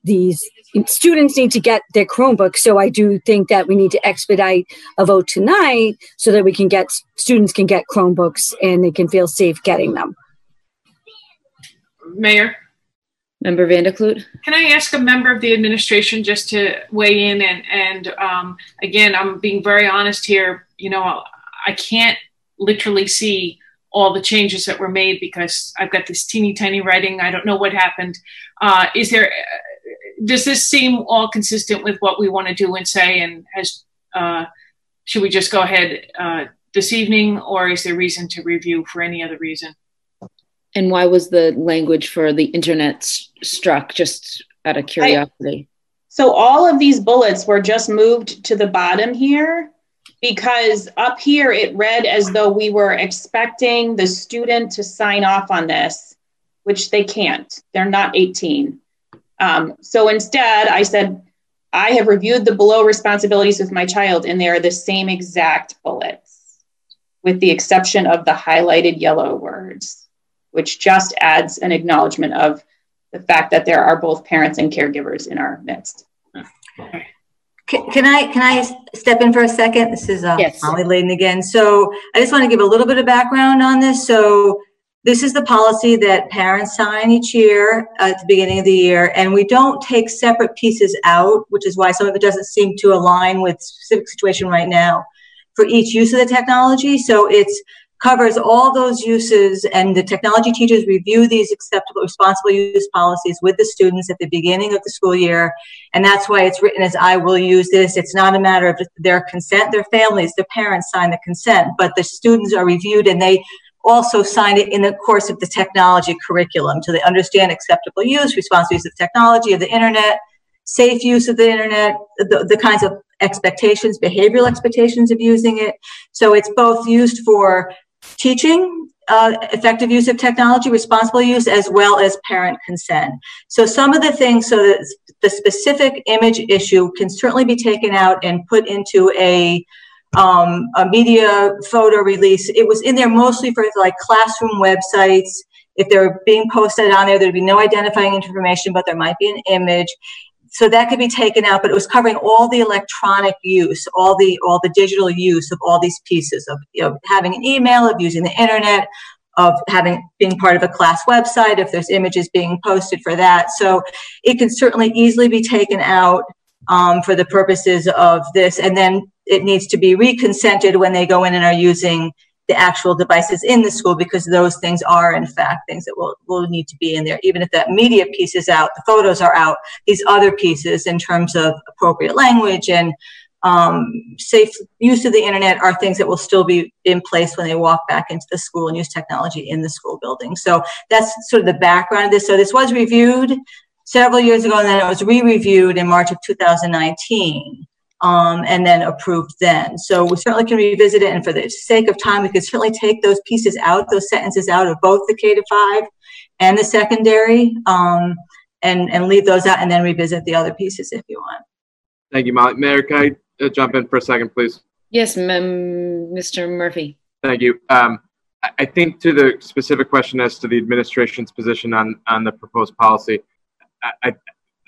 Speaker 5: these students need to get their Chromebooks. So I do think that we need to expedite a vote tonight so that we can get students can get Chromebooks and they can feel safe getting them.
Speaker 7: Mayor,
Speaker 2: Member Van der Kloot?
Speaker 7: can I ask a member of the administration just to weigh in? And, and um, again, I'm being very honest here. You know, I can't literally see all the changes that were made because I've got this teeny tiny writing. I don't know what happened. Uh, is there, does this seem all consistent with what we want to do and say? And has, uh, should we just go ahead uh, this evening or is there reason to review for any other reason?
Speaker 2: And why was the language for the internet s- struck? Just out of curiosity.
Speaker 16: So all of these bullets were just moved to the bottom here because up here it read as though we were expecting the student to sign off on this, which they can't. They're not 18. Um, so instead, I said, I have reviewed the below responsibilities with my child, and they are the same exact bullets, with the exception of the highlighted yellow words, which just adds an acknowledgement of the fact that there are both parents and caregivers in our midst.
Speaker 19: Can, can I can I step in for a second? This is uh,
Speaker 16: Yes.
Speaker 19: Molly Laden again. So I just want to give a little bit of background on this. So this is the policy that parents sign each year at the beginning of the year, and we don't take separate pieces out, which is why some of it doesn't seem to align with specific situation right now for each use of the technology. So it's covers all those uses and the technology teachers review these acceptable responsible use policies with the students at the beginning of the school year. And that's why it's written as i will use this. It's not a matter of their consent their families their parents sign the consent but the students are reviewed and they also sign it in the course of the technology curriculum so they understand acceptable use responsible use of technology of the internet safe use of the internet the, the kinds of expectations behavioral expectations of using it. So it's both used for teaching uh, effective use of technology, responsible use, as well as parent consent. So some of the things, so that the specific image issue can certainly be taken out and put into a um, a media photo release. It was in there mostly for like classroom websites. If they're being posted on there, there'd be no identifying information, but there might be an image so that could be taken out but it was covering all the electronic use all the all the digital use of all these pieces of you know, having an email of using the internet of having being part of a class website if there's images being posted for that. So it can certainly easily be taken out um, for the purposes of this and then it needs to be reconsented when they go in and are using the actual devices in the school because those things are in fact things that will, will need to be in there. Even if that media piece is out the photos are out these other pieces in terms of appropriate language and um, safe use of the internet are things that will still be in place when they walk back into the school and use technology in the school building. So that's sort of the background of this. So this was reviewed several years ago and then it was re-reviewed in march of 2019 um, and then approved then. So we certainly can revisit it. And for the sake of time, we could certainly take those pieces out, those sentences out of both the K to five and the secondary, um, and and leave those out, and then revisit the other pieces if you want.
Speaker 18: Thank you, Molly. Mayor, can I uh, jump in for a second, please?
Speaker 2: Yes, Mr. Murphy.
Speaker 18: Thank you. Um, I- I think to the specific question as to the administration's position on, on the proposed policy, I, I,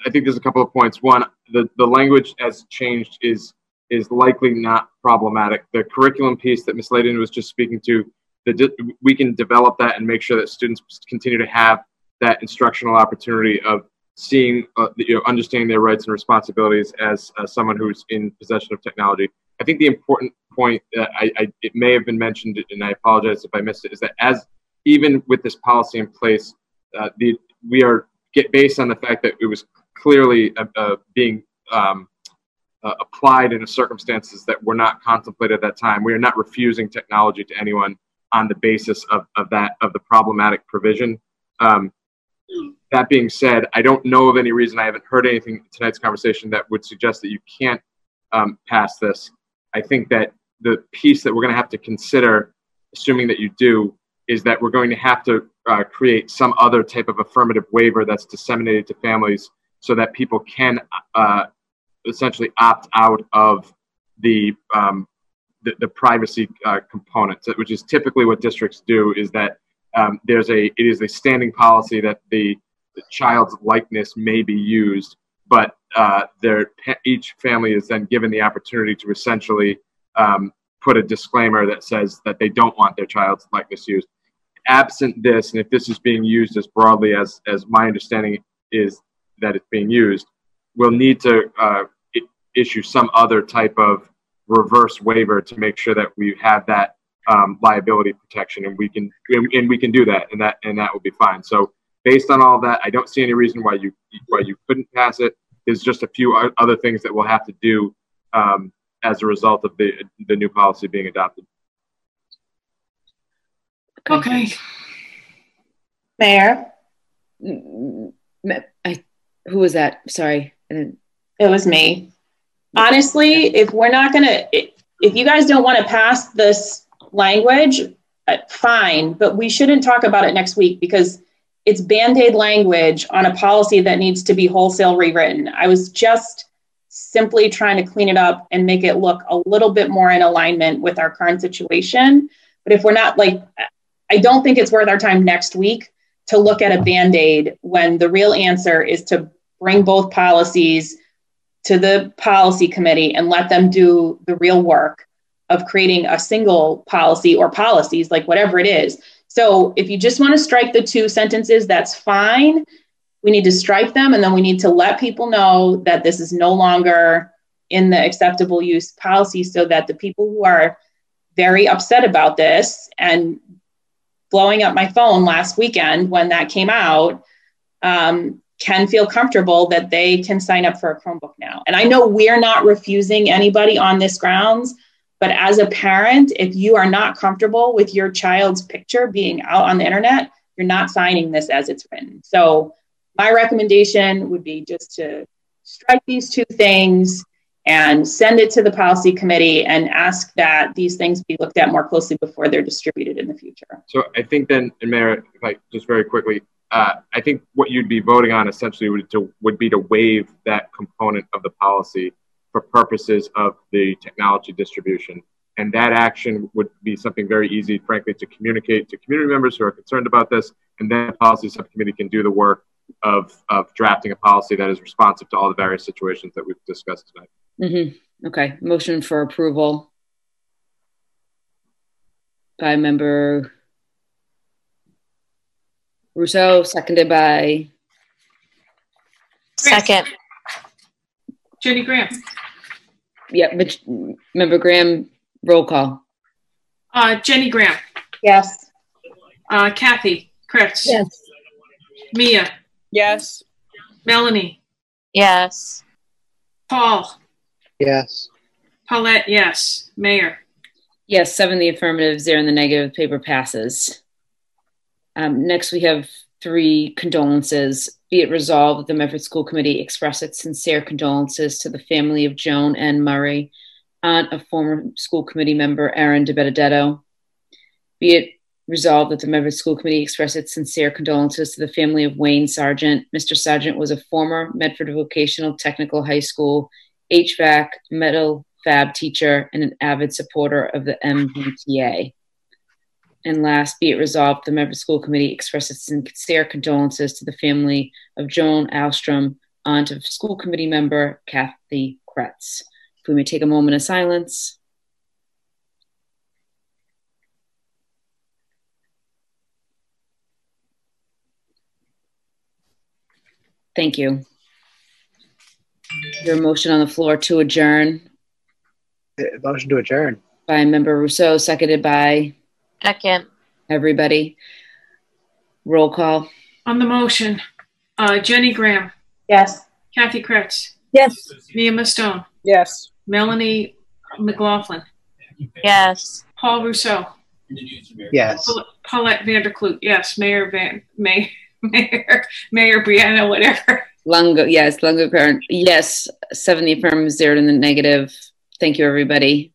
Speaker 18: I think there's a couple of points. One, the, the language as changed is is likely not problematic. The curriculum piece that Ms. Laden was just speaking to, the, we can develop that and make sure that students continue to have that instructional opportunity of seeing, uh, you know, understanding their rights and responsibilities as uh, someone who's in possession of technology. I think the important point that I, I, it may have been mentioned, and I apologize if I missed it, is that as even with this policy in place, uh, the we are get based on the fact that it was clearly uh, uh, being um, uh, applied in circumstances that were not contemplated at that time. We are not refusing technology to anyone on the basis of, of that of the problematic provision. Um, that being said, I don't know of any reason. I haven't heard anything in tonight's conversation that would suggest that you can't um, pass this. I think that the piece that we're going to have to consider, assuming that you do, is that we're going to have to uh, create some other type of affirmative waiver that's disseminated to families so that people can uh, essentially opt out of the um, the, the, privacy uh, which is typically what districts do. Is that um, there's a it is a standing policy that the, the child's likeness may be used, but uh, each family is then given the opportunity to essentially um, put a disclaimer that says that they don't want their child's likeness used. Absent this, and if this is being used as broadly as as my understanding is that it's being used, we'll need to uh, issue some other type of reverse waiver to make sure that we have that um, liability protection, and we can and, and we can do that, and that and that will be fine. So based on all that, I don't see any reason why you why you couldn't pass it. There's just a few other things that we'll have to do um, as a result of the the new policy being adopted.
Speaker 7: Okay.
Speaker 16: Mayor,
Speaker 2: I, who was that? Sorry.
Speaker 16: It was me. Honestly, if we're not going to, if you guys don't want to pass this language, uh, fine, but we shouldn't talk about it next week because it's band-aid language on a policy that needs to be wholesale rewritten. I was just simply trying to clean it up and make it look a little bit more in alignment with our current situation. But if we're not like, I don't think it's worth our time next week to look at a band aid when the real answer is to bring both policies to the policy committee and let them do the real work of creating a single policy or policies, like whatever it is. So if you just want to strike the two sentences, that's fine. We need to strike them and then we need to let people know that this is no longer in the acceptable use policy so that the people who are very upset about this and blowing up my phone last weekend when that came out um, can feel comfortable that they can sign up for a Chromebook now. And I know we're not refusing anybody on this grounds, but as a parent, if you are not comfortable with your child's picture being out on the internet, you're not signing this as it's written. So my recommendation would be just to strike these two things and send it to the policy committee and ask that these things be looked at more closely before they're distributed in the future.
Speaker 18: So I think then, and Mayor, if I just very quickly, uh, I think what you'd be voting on essentially would, to, would be to waive that component of the policy for purposes of the technology distribution. And that action would be something very easy, frankly, to communicate to community members who are concerned about this. And then the policy subcommittee can do the work of, of drafting a policy that is responsive to all the various situations that we've discussed tonight.
Speaker 2: Mm-hmm. Okay. Motion for approval by member Ruseau, seconded by
Speaker 15: Second.
Speaker 7: Jenny Graham.
Speaker 2: yeah, but member Graham. Roll call.
Speaker 7: Uh, Jenny Graham.
Speaker 16: Yes.
Speaker 7: Uh, Kathy Kreatz.
Speaker 5: Yes.
Speaker 7: Mea.
Speaker 23: Yes.
Speaker 7: Melanie.
Speaker 15: Yes.
Speaker 7: Paul.
Speaker 4: Yes.
Speaker 7: Paulette, yes. Mayor.
Speaker 2: Yes, seven the affirmative, zero in the negative. Paper passes. Um, next, we have three condolences. Be it resolved that the Medford School Committee express its sincere condolences to the family of Joan N. Murray, aunt of former school committee member Aaron DiBenedetto. Be it resolved that the Medford School Committee express its sincere condolences to the family of Wayne Sargent. Mr. Sargent was a former Medford Vocational Technical High School HVAC metal fab teacher and an avid supporter of the MBTA. And last, be it resolved, the member School Committee expresses sincere condolences to the family of Joan Alstrom, aunt of school committee member Kathy Kreatz. If we may take a moment of silence. Thank you. Your motion on the floor to adjourn
Speaker 4: Motion to adjourn.
Speaker 2: by member Ruseau, seconded by
Speaker 15: Second.
Speaker 2: everybody. Roll call.
Speaker 7: On the motion, uh, Jenny Graham.
Speaker 16: Yes.
Speaker 7: Kathy Kreatz.
Speaker 5: Yes.
Speaker 7: Mia Stone,
Speaker 23: Yes.
Speaker 7: Melanie McLaughlin.
Speaker 15: Yes.
Speaker 7: Paul Ruseau.
Speaker 4: Yes.
Speaker 7: Paul- Paulette Van der Kloot. Yes. Mayor Van. May, [LAUGHS] Mayor. Mayor Breanna. Whatever.
Speaker 2: Lungo, yes, Lungo-Koehn, yes, seven the affirmative, zero in the negative. Thank you, everybody.